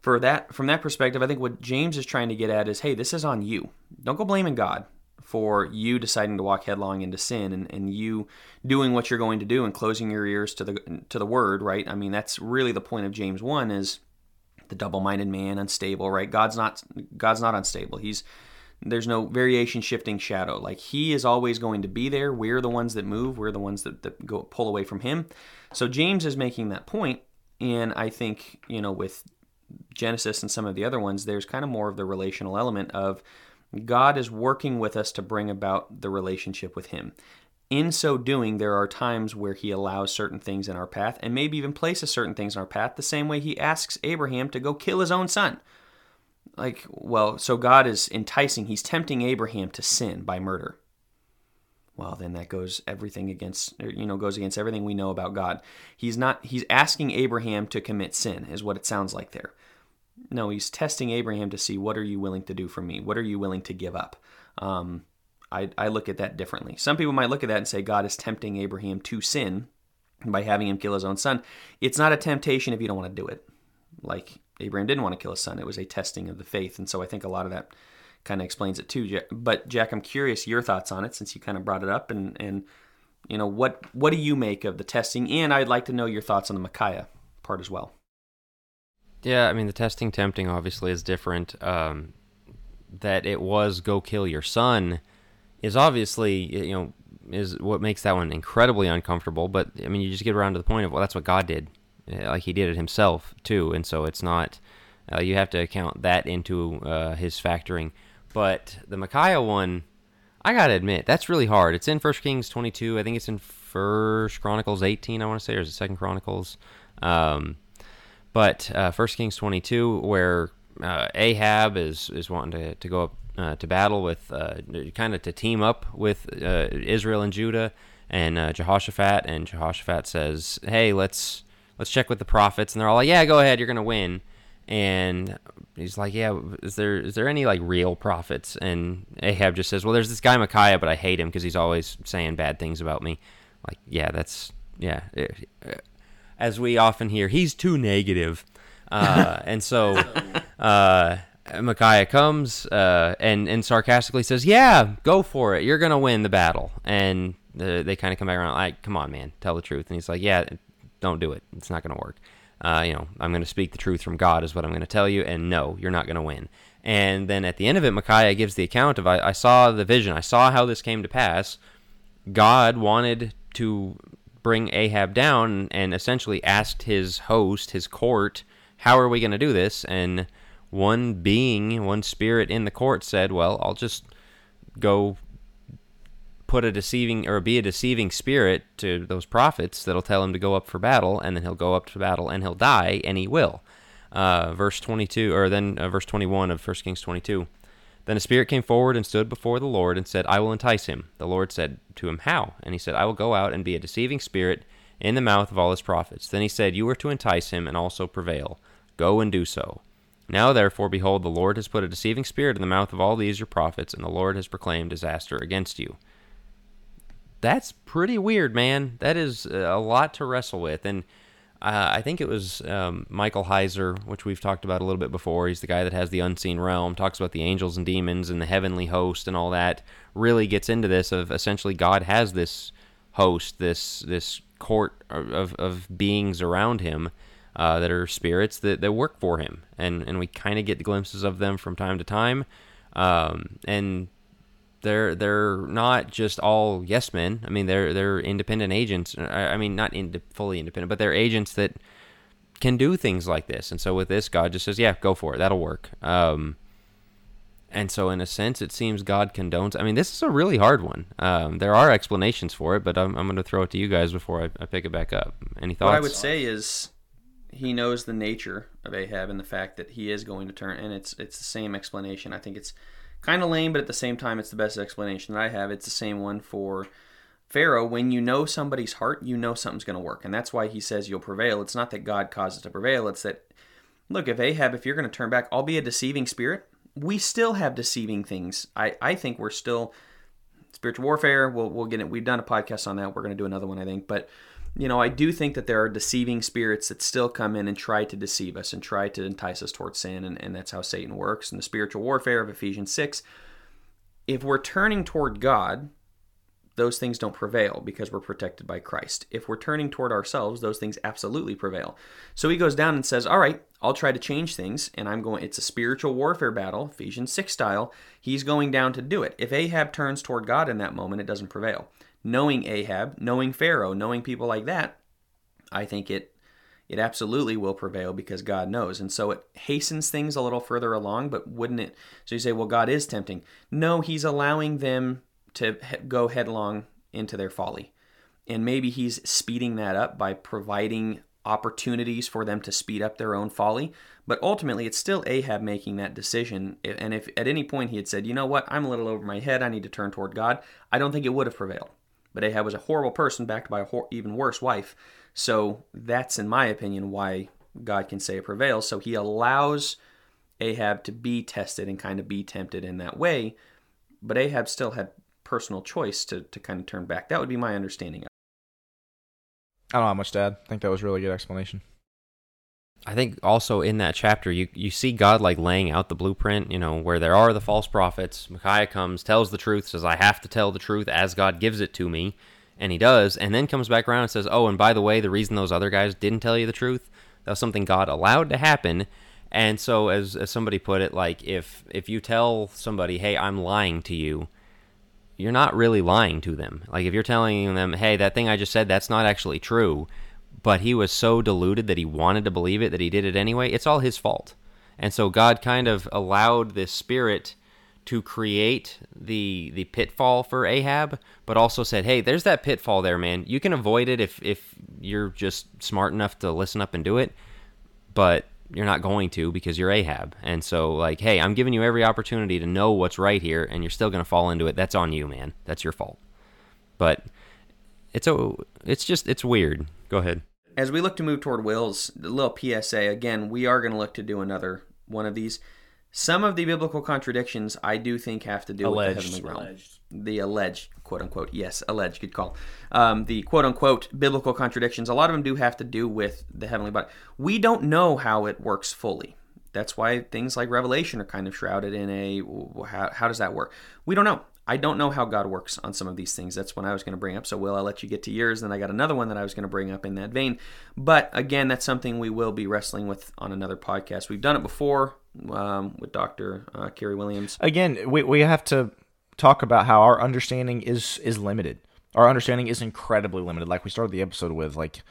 for that, from that perspective, I think what James is trying to get at is, hey, this is on you. Don't go blaming God for you deciding to walk headlong into sin and, and you doing what you're going to do and closing your ears to the to the word, right? I mean, that's really the point of James one is the double-minded man, unstable, right? God's not God's not unstable. He's there's no variation shifting shadow. Like he is always going to be there. We're the ones that move. We're the ones that, that go pull away from him. So james is making that point and i think you know with genesis and some of the other ones there's kind of more of the relational element of god is working with us to bring about the relationship with him. In so doing, there are times where he allows certain things in our path and maybe even places certain things in our path, the same way he asks Abraham to go kill his own son like well so god is enticing he's tempting abraham to sin by murder. Well then that goes everything against you know goes against everything we know about god. He's not he's asking abraham to commit sin is what it sounds like there. No he's testing abraham to see what are you willing to do for me? What are you willing to give up? Um, I, I look at that differently. Some people might look at that and say god is tempting abraham to sin by having him kill his own son. It's not a temptation if you don't want to do it. Like Abraham didn't want to kill his son. It was a testing of the faith. And so I think a lot of that kind of explains it too. But Jack, I'm curious your thoughts on it since you kind of brought it up and, and you know, what, what do you make of the testing? And I'd like to know your thoughts on the Micaiah part as well. Yeah, I mean, the testing tempting obviously is different. Um, that it was go kill your son is obviously, you know, is what makes that one incredibly uncomfortable. But I mean, you just get around to the point of, well, that's what God did. Uh, like he did it himself too, and so it's not. Uh, you have to account that into uh, his factoring. But the Micaiah one, I gotta admit, that's really hard. It's in First Kings 22. I think it's in First Chronicles 18. I want to say, or is it Second Chronicles? Um, but uh, First Kings 22, where uh, Ahab is is wanting to, to go up uh, to battle with, kind of to team up with Israel and Judah and Jehoshaphat, and Jehoshaphat says, "Hey, let's let's check with the prophets and they're all like yeah go ahead you're gonna win and he's like yeah is there is there any like real prophets and ahab just says well there's this guy micaiah but i hate him because he's always saying bad things about me like yeah that's yeah as we often hear he's too negative uh, and so uh, Micaiah comes uh, and and sarcastically says, "Yeah, go for it. You're gonna win the battle." And uh, they kind of come back around like, "Come on, man, tell the truth." And he's like, "Yeah, don't do it. It's not going to work. Uh, you know, I'm going to speak the truth from God, is what I'm going to tell you, and no, you're not going to win. And then at the end of it, Micaiah gives the account of I, I saw the vision, I saw how this came to pass. God wanted to bring Ahab down and essentially asked his host, his court, how are we going to do this? And one being, one spirit in the court said, well, I'll just go put a deceiving or be a deceiving spirit to those prophets that'll tell him to go up for battle, and then he'll go up to battle and he'll die, and he will. Uh, verse 22, or then uh, verse 21 of 1 Kings 22. Then a spirit came forward and stood before the Lord and said, I will entice him. The Lord said to him, How? And he said, I will go out and be a deceiving spirit in the mouth of all his prophets. Then he said, You are to entice him and also prevail. Go and do so. Now, therefore, behold, the Lord has put a deceiving spirit in the mouth of all these your prophets, and the Lord has proclaimed disaster against you. That's pretty weird, man. That is a lot to wrestle with. And uh, I think it was um, Michael Heiser, which we've talked about a little bit before. He's the guy that has the unseen realm, talks about the angels and demons and the heavenly host and all that. Really gets into this of essentially God has this host, this this court of, of beings around him uh, that are spirits that, that work for him, and and we kind of get glimpses of them from time to time, um, and they're they're not just all yes men. I mean, they're they're independent agents. I, I mean, not ind- fully independent, but they're agents that can do things like this. And so with this, God just says, "Yeah, go for it. That'll work." Um, and so, in a sense, it seems God condones. I mean, this is a really hard one. Um, there are explanations for it, but I'm, I'm going to throw it to you guys before I, I pick it back up. Any thoughts? What I would say is he knows the nature of Ahab and the fact that he is going to turn, and it's it's the same explanation. I think it's kind of lame, but at the same time, it's the best explanation that I have. It's the same one for Pharaoh. When you know somebody's heart, you know something's going to work, and that's why he says you'll prevail. It's not that God causes to prevail. It's that look, if Ahab, if you're going to turn back, I'll be a deceiving spirit. We still have deceiving things. I I think we're still spiritual warfare. We'll we'll get it. We've done a podcast on that. We're going to do another one, I think, but you know, I do think that there are deceiving spirits that still come in and try to deceive us and try to entice us towards sin, and, and that's how Satan works. And the spiritual warfare of Ephesians 6, if we're turning toward God, those things don't prevail because we're protected by Christ. If we're turning toward ourselves, those things absolutely prevail. So he goes down and says, All right, I'll try to change things, and I'm going, it's a spiritual warfare battle, Ephesians 6 style. He's going down to do it. If Ahab turns toward God in that moment, it doesn't prevail knowing Ahab, knowing Pharaoh, knowing people like that, I think it it absolutely will prevail because God knows. And so it hastens things a little further along, but wouldn't it? So you say, well, God is tempting. No, he's allowing them to go headlong into their folly. And maybe he's speeding that up by providing opportunities for them to speed up their own folly. But ultimately, it's still Ahab making that decision. And if at any point he had said, you know what, I'm a little over my head, I need to turn toward God, I don't think it would have prevailed. But Ahab was a horrible person backed by a hor- even worse wife. So that's, in my opinion, why God can say it prevails. So he allows Ahab to be tested and kind of be tempted in that way. But Ahab still had personal choice to, to kind of turn back. That would be my understanding. I don't how much to add. I think that was really good explanation. I think also in that chapter you you see God like laying out the blueprint, you know, where there are the false prophets. Micaiah comes, tells the truth, says I have to tell the truth as God gives it to me, and he does, and then comes back around and says, "Oh, and by the way, the reason those other guys didn't tell you the truth, that was something God allowed to happen." And so as as somebody put it, like if if you tell somebody, "Hey, I'm lying to you," you're not really lying to them. Like if you're telling them, "Hey, that thing I just said, that's not actually true." But he was so deluded that he wanted to believe it that he did it anyway. It's all his fault. And so God kind of allowed this spirit to create the the pitfall for Ahab, but also said, "Hey, there's that pitfall there, man. You can avoid it if if you're just smart enough to listen up and do it, but you're not going to because you're Ahab." And so like, "Hey, I'm giving you every opportunity to know what's right here and you're still going to fall into it. That's on you, man. That's your fault." But it's a it's just it's weird. Go ahead as we look to move toward Will's a little PSA, again, we are going to look to do another one of these. Some of the biblical contradictions I do think have to do alleged. with the heavenly realm. Alleged. The alleged, quote unquote, yes, alleged, good call. Um, the quote unquote biblical contradictions, a lot of them do have to do with the heavenly body. We don't know how it works fully. That's why things like Revelation are kind of shrouded in a how, how does that work? We don't know. I don't know how God works on some of these things. That's what I was going to bring up. So, Will, I'll let you get to yours. Then I got another one that I was going to bring up in that vein. But again, that's something we will be wrestling with on another podcast. We've done it before um, with Dr. Uh, Kerry Williams. Again, we, we have to talk about how our understanding is is limited. Our understanding is incredibly limited. Like we started the episode with, like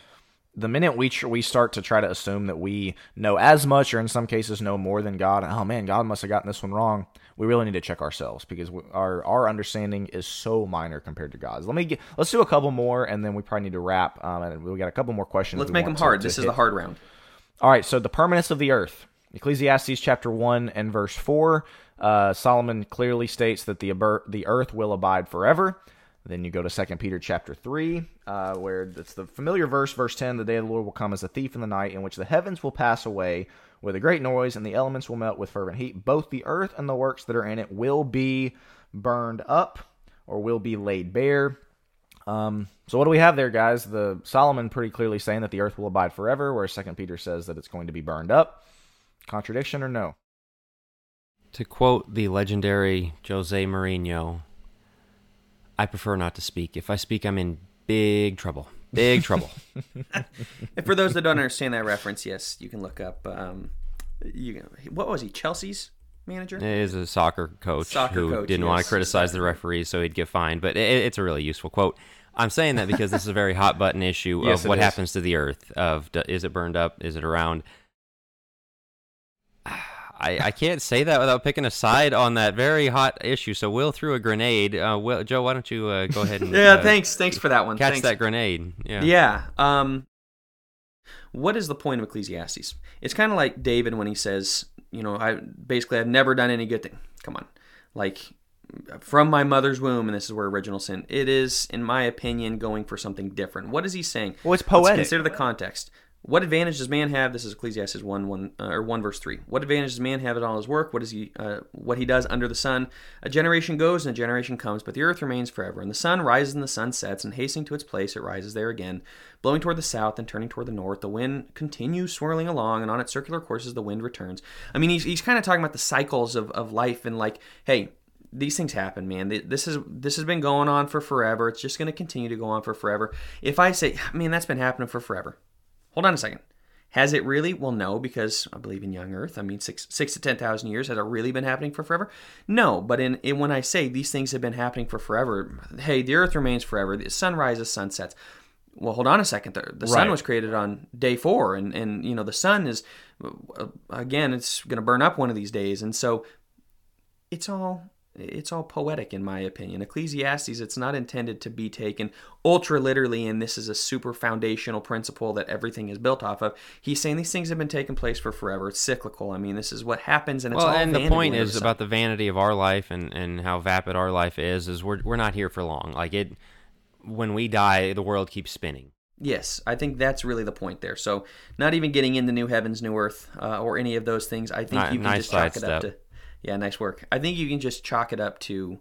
the minute we tr- we start to try to assume that we know as much, or in some cases know more than God, oh man, God must have gotten this one wrong. We really need to check ourselves because we, our our understanding is so minor compared to God's. Let me get let's do a couple more, and then we probably need to wrap. Um, and we got a couple more questions. Let's make them hard. This is the hard round. All right. So the permanence of the earth. Ecclesiastes chapter one and verse four. Uh, Solomon clearly states that the the earth will abide forever Then you go to Second Peter chapter three, uh, where it's the familiar verse, verse ten: "The day of the Lord will come as a thief in the night, in which the heavens will pass away with a great noise, and the elements will melt with fervent heat. Both the earth and the works that are in it will be burned up, or will be laid bare." Um, so what do we have there, guys? The Solomon pretty clearly saying that the earth will abide forever, whereas Second Peter says that it's going to be burned up. Contradiction or no? To quote the legendary Jose Mourinho, I prefer not to speak. If I speak, I'm in big trouble. Big trouble. And for those that don't understand that reference, yes, you can look up. Um, you what was he? Chelsea's manager. Is a soccer coach Soccer who coach, didn't want to criticize the referees, so he'd get fined. But it, it's a really useful quote. I'm saying that because this is a very hot button issue of it what is. happens to the Earth. Of is it burned up? Is it around? I, I can't say that without picking a side on that very hot issue. So Will threw a grenade. Uh, Will, Joe, why don't you uh, go ahead and Yeah, uh, thanks, thanks for that one. catch thanks. that grenade? Yeah. Yeah. Um, what is the point of Ecclesiastes? It's kind of like David when he says, you know, I basically I've never done any good thing. Come on, like from my mother's womb, and this is where original sin. It is, in my opinion, going for something different. What is he saying? Well, it's Let's poetic. consider the context. What advantage does man have? This is Ecclesiastes one one uh, or one verse three. What advantage does man have in all his work? What is he? Uh, what he does under the sun? A generation goes and a generation comes, but the earth remains forever. And the sun rises and the sun sets, and hastening to its place, it rises there again, blowing toward the south and turning toward the north. The wind continues swirling along, and on its circular courses the wind returns. I mean, he's he's kind of talking about the cycles of of life and like, hey, these things happen, man. This is this has been going on for forever. It's just going to continue to go on for forever. If I say, man, that's been happening for forever. Hold on a second. Has it really? Well, no, because I believe in young Earth. I mean, six six to ten thousand years. Has it really been happening for forever? No. But in, in when I say these things have been happening for forever, hey, the Earth remains forever. The sun rises, sun sets. Well, hold on a second. The, the sun was created on day four, and and you know the sun is uh, again, it's going to burn up one of these days, and so it's all it's all poetic in my opinion ecclesiastes it's not intended to be taken ultra literally and this is a super foundational principle that everything is built off of he's saying these things have been taking place for forever it's cyclical i mean this is what happens and it's well, all and the point is about the vanity of our life and, and how vapid our life is. Is we're we're not here for long. Like it, when we die, the world keeps spinning. Yes, I think that's really the point there. So, not even getting into new heavens, new earth, uh, or any of those things. I think Ni- you can nice just chalk it up to. Yeah, nice work. I think you can just chalk it up to,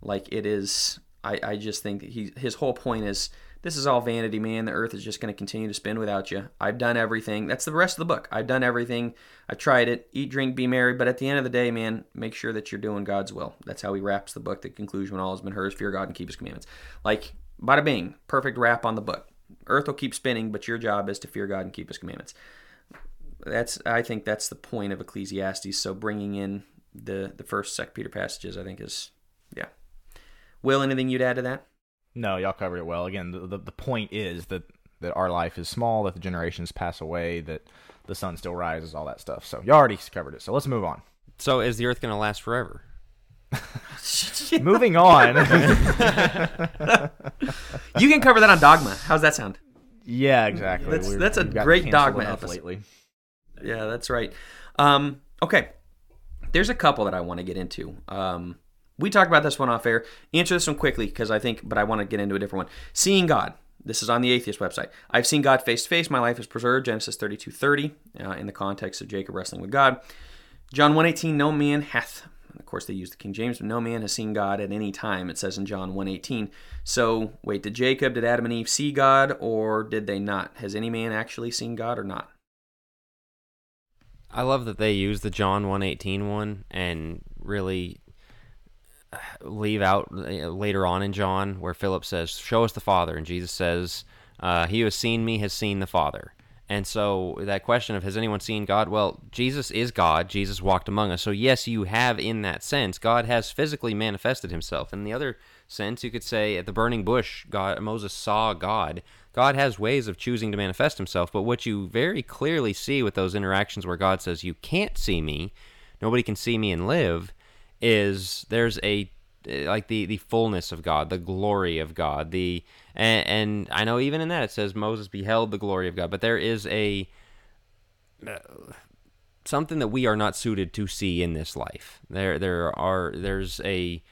like it is. I, I just think he his whole point is this is all vanity, man. The earth is just going to continue to spin without you. I've done everything. That's the rest of the book. I've done everything. I've tried it. Eat, drink, be merry. But at the end of the day, man, make sure that you're doing God's will. That's how he wraps the book. The conclusion when all has been heard is fear God and keep his commandments. Like, bada bing, perfect wrap on the book. Earth will keep spinning, but your job is to fear God and keep his commandments. That's I think that's the point of Ecclesiastes. So bringing in the the first Second Peter passages, I think is yeah. Will anything you'd add to that? No, y'all covered it well. Again, the, the, the point is that, that our life is small, that the generations pass away, that the sun still rises, all that stuff. So y'all already covered it. So let's move on. So is the Earth going to last forever? Moving on. You can cover that on Dogma. How's that sound? yeah, exactly. That's- that's a great Dogma enough episode. lately. Yeah, that's right. Um, okay, there's a couple that I want to get into. Um, we talked about this one off air. Answer this one quickly because I think, but I want to get into a different one. Seeing God. This is on the atheist website. I've seen God face to face. My life is preserved. Genesis 32:30 uh, in the context of Jacob wrestling with God. John 1:18. No man hath. Of course, they use the King James, but no man has seen God at any time. It says in John 1:18. So, wait, did Jacob, did Adam and Eve see God, or did they not? Has any man actually seen God or not? I love that they use the John 118 one and really uh, leave out uh, later on in John where Philip says, Show us the Father. And Jesus says, uh, He who has seen me has seen the Father. And so that question of has anyone seen God? Well, Jesus is God. Jesus walked among us. So, yes, you have in that sense, God has physically manifested himself. In the other sense, you could say at the burning bush, God, Moses saw God. God has ways of choosing to manifest himself, but what you very clearly see with those interactions where God says, You can't see me, nobody can see me and live, is there's a like the the fullness of God, the glory of God, the and, and I know even in that it says Moses beheld the glory of God, but there is a uh, something that we are not suited to see in this life. There there are there's a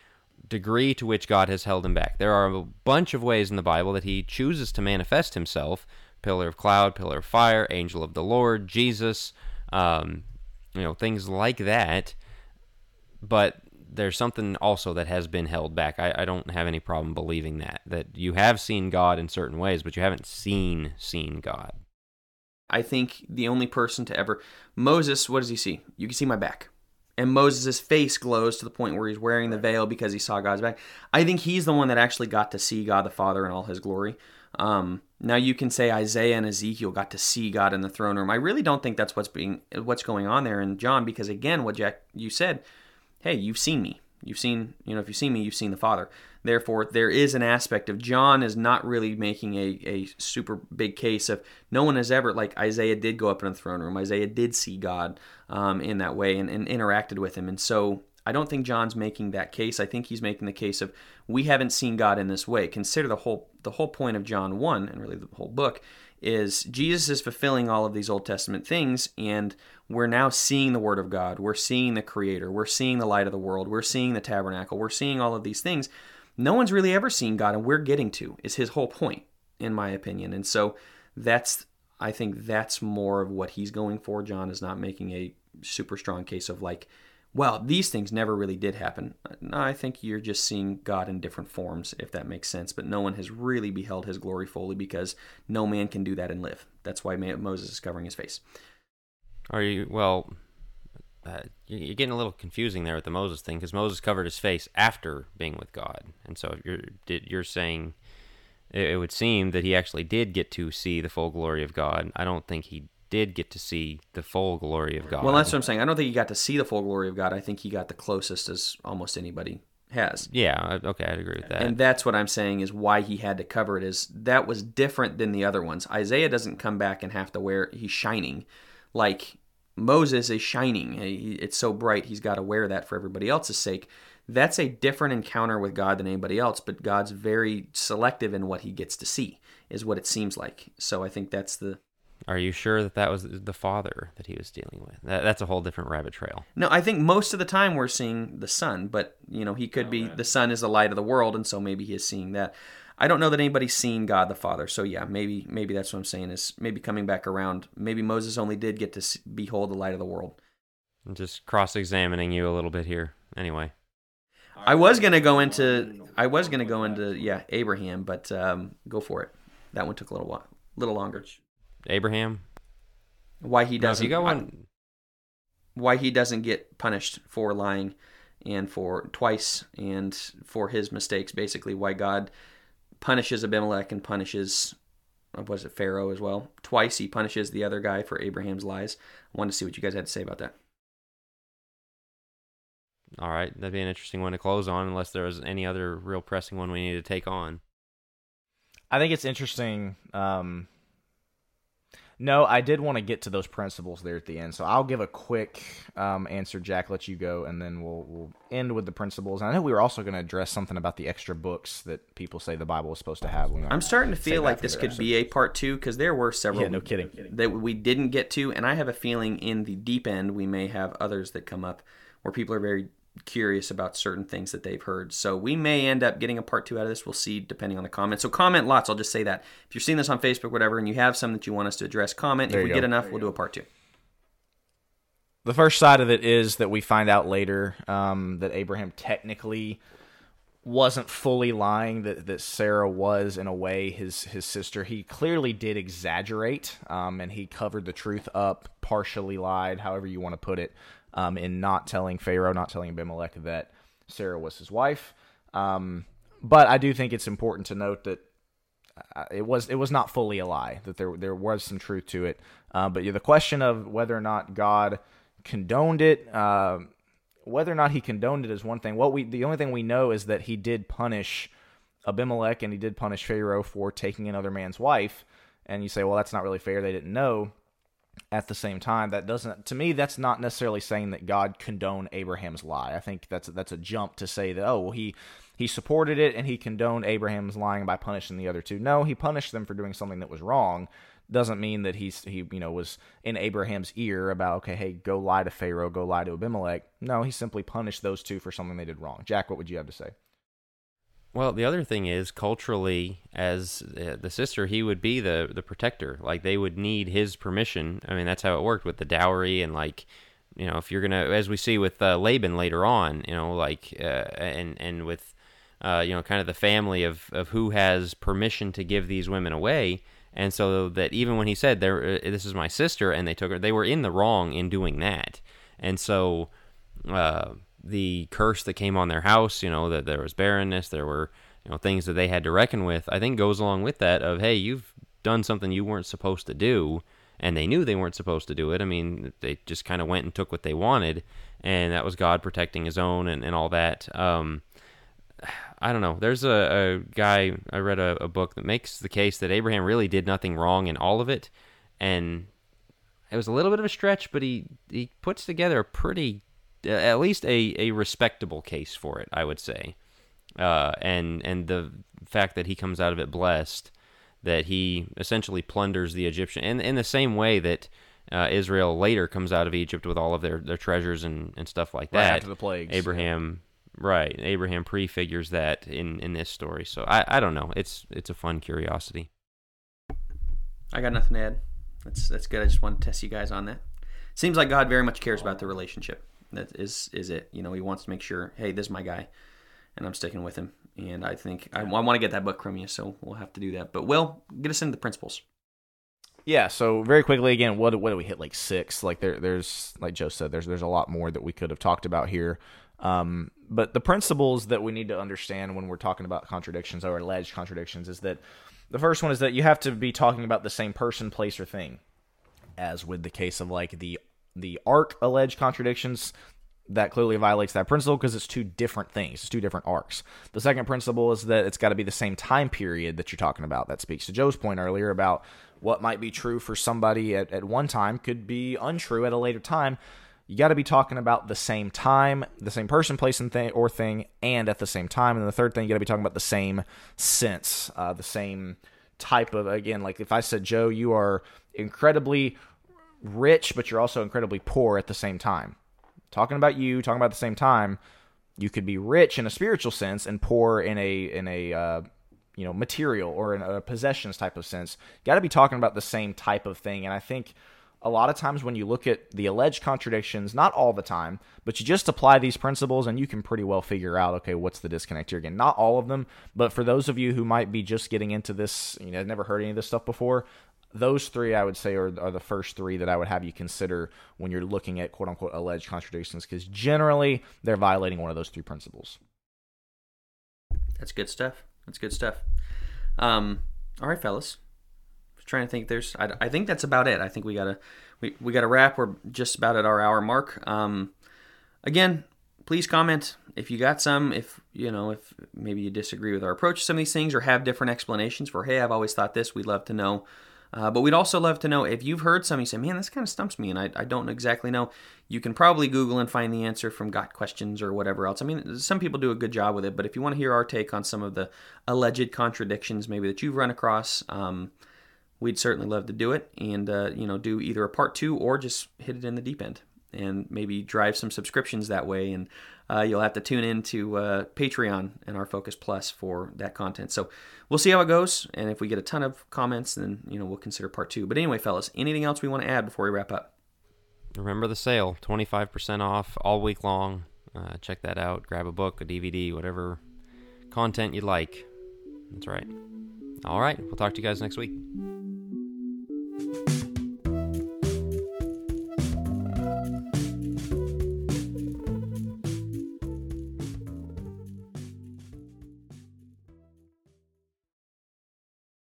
degree to which God has held him back. There are a bunch of ways in the Bible that he chooses to manifest himself pillar of cloud, pillar of fire, angel of the Lord, Jesus, um, you know, things like that. But there's something also that has been held back. I, I don't have any problem believing that. That you have seen God in certain ways, but you haven't seen seen God. I think the only person to ever Moses, what does he see? You can see my back. And Moses' face glows to the point where he's wearing the veil because he saw God's back. I think he's the one that actually got to see God the Father in all his glory. Um, now you can say Isaiah and Ezekiel got to see God in the throne room. I really don't think that's what's being what's going on there in John because again, what Jack you said, hey, you've seen me. You've seen, you know, if you've seen me, you've seen the Father. Therefore, there is an aspect of John is not really making a, a super big case of no one has ever, like Isaiah did go up in the throne room. Isaiah did see God um, in that way and, and interacted with him. And so I don't think John's making that case. I think he's making the case of we haven't seen God in this way. Consider the whole the whole point of John 1 and really the whole book is Jesus is fulfilling all of these Old Testament things and we're now seeing the word of God. We're seeing the creator. We're seeing the light of the world. We're seeing the tabernacle. We're seeing all of these things no one's really ever seen God, and we're getting to, is his whole point, in my opinion. And so that's, I think that's more of what he's going for. John is not making a super strong case of like, well, these things never really did happen. No, I think you're just seeing God in different forms, if that makes sense. But no one has really beheld his glory fully because no man can do that and live. That's why Moses is covering his face. Are you, well, uh, you're getting a little confusing there with the Moses thing because Moses covered his face after being with God, and so you're you're saying it would seem that he actually did get to see the full glory of God. I don't think he did get to see the full glory of God. Well, that's what I'm saying. I don't think he got to see the full glory of God. I think he got the closest as almost anybody has. Yeah, okay, I'd agree with that. And that's what I'm saying is why he had to cover it is that was different than the other ones. Isaiah doesn't come back and have to wear he's shining like Moses is shining. It's so bright, he's got to wear that for everybody else's sake. That's a different encounter with God than anybody else, but God's very selective in what he gets to see, is what it seems like. So I think that's the. Are you sure that that was the father that he was dealing with? That, that's a whole different rabbit trail. No, I think most of the time we're seeing the son, but you know he could oh, be the sun is the light of the world, and so maybe he is seeing that. I don't know that anybody's seen God the Father. So yeah, maybe maybe that's what I'm saying is maybe coming back around. Maybe Moses only did get to see, behold the light of the world. I'm just cross-examining you a little bit here. Anyway, I was gonna go into I was gonna go into yeah Abraham, but um, go for it. That one took a little while, little longer. Abraham. Why he doesn't? No, you got one. Why he doesn't get punished for lying and for twice and for his mistakes? Basically, why God punishes Abimelech and punishes uh, was it Pharaoh as well. Twice he punishes the other guy for Abraham's lies. I wanted to see what you guys had to say about that. All right, that'd be an interesting one to close on, unless there was any other real pressing one we need to take on. I think it's interesting. Um, no, I did want to get to those principles there at the end, so I'll give a quick um, answer. Jack, let you go, and then we'll we'll end with the principles. And I know we were also going to address something about the extra books that people say the Bible is supposed to have. I'm starting to feel like this could be a part two because there were several. Yeah, no kidding. That we didn't get to, and I have a feeling in the deep end we may have others that come up where people are very curious about certain things that they've heard. So we may end up getting a part two out of this. We'll see depending on the comments. So comment lots. I'll just say that. If you're seeing this on Facebook, whatever, and you have some that you want us to address, comment. There if we go. get enough, we'll do a part two. The first side of it is that we find out later um, that Abraham technically wasn't fully lying that, that Sarah was in a way his his sister. He clearly did exaggerate, um, and he covered the truth up, partially lied, however you want to put it um, in not telling Pharaoh, not telling Abimelech that Sarah was his wife. Um, but I do think it's important to note that uh, it was it was not fully a lie that there there was some truth to it. Uh, but the question of whether or not God condoned it, uh, whether or not he condoned it is one thing. What we the only thing we know is that he did punish Abimelech and he did punish Pharaoh for taking another man's wife. And you say, well, that's not really fair. They didn't know at the same time that doesn't to me that's not necessarily saying that god condoned abraham's lie. I think that's that's a jump to say that oh well he he supported it and he condoned abraham's lying by punishing the other two. No he punished them for doing something that was wrong. Doesn't mean that he's he you know was in abraham's ear about okay hey go lie to pharaoh go lie to abimelech. No he simply punished those two for something they did wrong. Jack what would you have to say Well, the other thing is culturally, as uh, the sister, he would be the the protector. Like they would need his permission. I mean, that's how it worked with the dowry and like, you know, if you're gonna, as we see with uh, Laban later on, you know, like, uh, and and with, uh, you know, kind of the family of of who has permission to give these women away. And so that even when he said, "There, uh, this is my sister," and they took her, they were in the wrong in doing that. And so, uh, the curse that came on their house, you know, that there was barrenness, there were, you know, things that they had to reckon with, I think goes along with that of, hey, you've done something you weren't supposed to do, and they knew they weren't supposed to do it. I mean, they just kind of went and took what they wanted, and that was God protecting his own and, and all that. Um, I don't know. There's a, a guy, I read a, a book that makes the case that Abraham really did nothing wrong in all of it, and it was a little bit of a stretch, but he, he puts together a pretty at least a, a respectable case for it, I would say. Uh, and and the fact that he comes out of it blessed, that he essentially plunders the Egyptian, and in the same way that uh, Israel later comes out of Egypt with all of their, their treasures and, and stuff like Right that. after the plagues, Abraham, right? Abraham prefigures that in, in this story. So I, I don't know. It's it's a fun curiosity. I got nothing to add. That's that's good. I just wanted to test you guys on that. Seems like God very much cares about the relationship. That is is it. You know, He wants to make sure, hey, this is my guy, and I'm sticking with him. And I think I, I want to get that book from you, so we'll have to do that. But Will, get us into the principles. Yeah, so very quickly again, what what do we hit like six? Like there there's like Joe said, there's there's a lot more that we could have talked about here. Um, but the principles that we need to understand when we're talking about contradictions or alleged contradictions is that the first one is that you have to be talking about the same person, place, or thing. As with the case of like the the ark alleged contradictions, that clearly violates that principle because it's two different things. It's two different arks. The second principle is that it's got to be the same time period that you're talking about. That speaks to Joe's point earlier about what might be true for somebody at, at one time could be untrue at a later time. You got to be talking about the same time, the same person, place, and thing or thing, and at the same time. And the third thing, you got to be talking about the same sense, uh, the same type of again. Like if I said, Joe, you are incredibly rich, but you're also incredibly poor at the same time talking about you, talking about the same time, you could be rich in a spiritual sense and poor in a in a uh, you know material or in a possessions type of sense. Got to be talking about the same type of thing, and I think a lot of times when you look at the alleged contradictions, not all the time, but you just apply these principles and you can pretty well figure out, okay, what's the disconnect here again? Not all of them, but for those of you who might be just getting into this, you know, never heard any of this stuff before, those three I would say are, are the first three that I would have you consider when you're looking at quote unquote alleged contradictions because generally they're violating one of those three principles. That's good stuff. That's good stuff. Um, all right, fellas. trying to think. There's. I, I think that's about it. I think we gotta we we gotta wrap. We're just about at our hour mark. Um, again, please comment if you got some. If you know if maybe you disagree with our approach to some of these things or have different explanations for. Hey, I've always thought this. We'd love to know. Uh, but we'd also love to know if you've heard some, you say, man, this kind of stumps me and I, I don't exactly know. You can probably Google and find the answer from Got Questions or whatever else. I mean, some people do a good job with it, but if you want to hear our take on some of the alleged contradictions maybe that you've run across, um, we'd certainly love to do it and, uh, you know, do either a part two or just hit it in the deep end and maybe drive some subscriptions that way. And uh, you'll have to tune in to uh, Patreon and our Focus Plus for that content. So we'll see how it goes. And if we get a ton of comments, then you know we'll consider part two. But anyway, fellas, anything else we want to add before we wrap up? Remember the sale, twenty five percent off all week long. Uh, check that out. Grab a book, a DVD, whatever content you like. That's right. All right. We'll talk to you guys next week.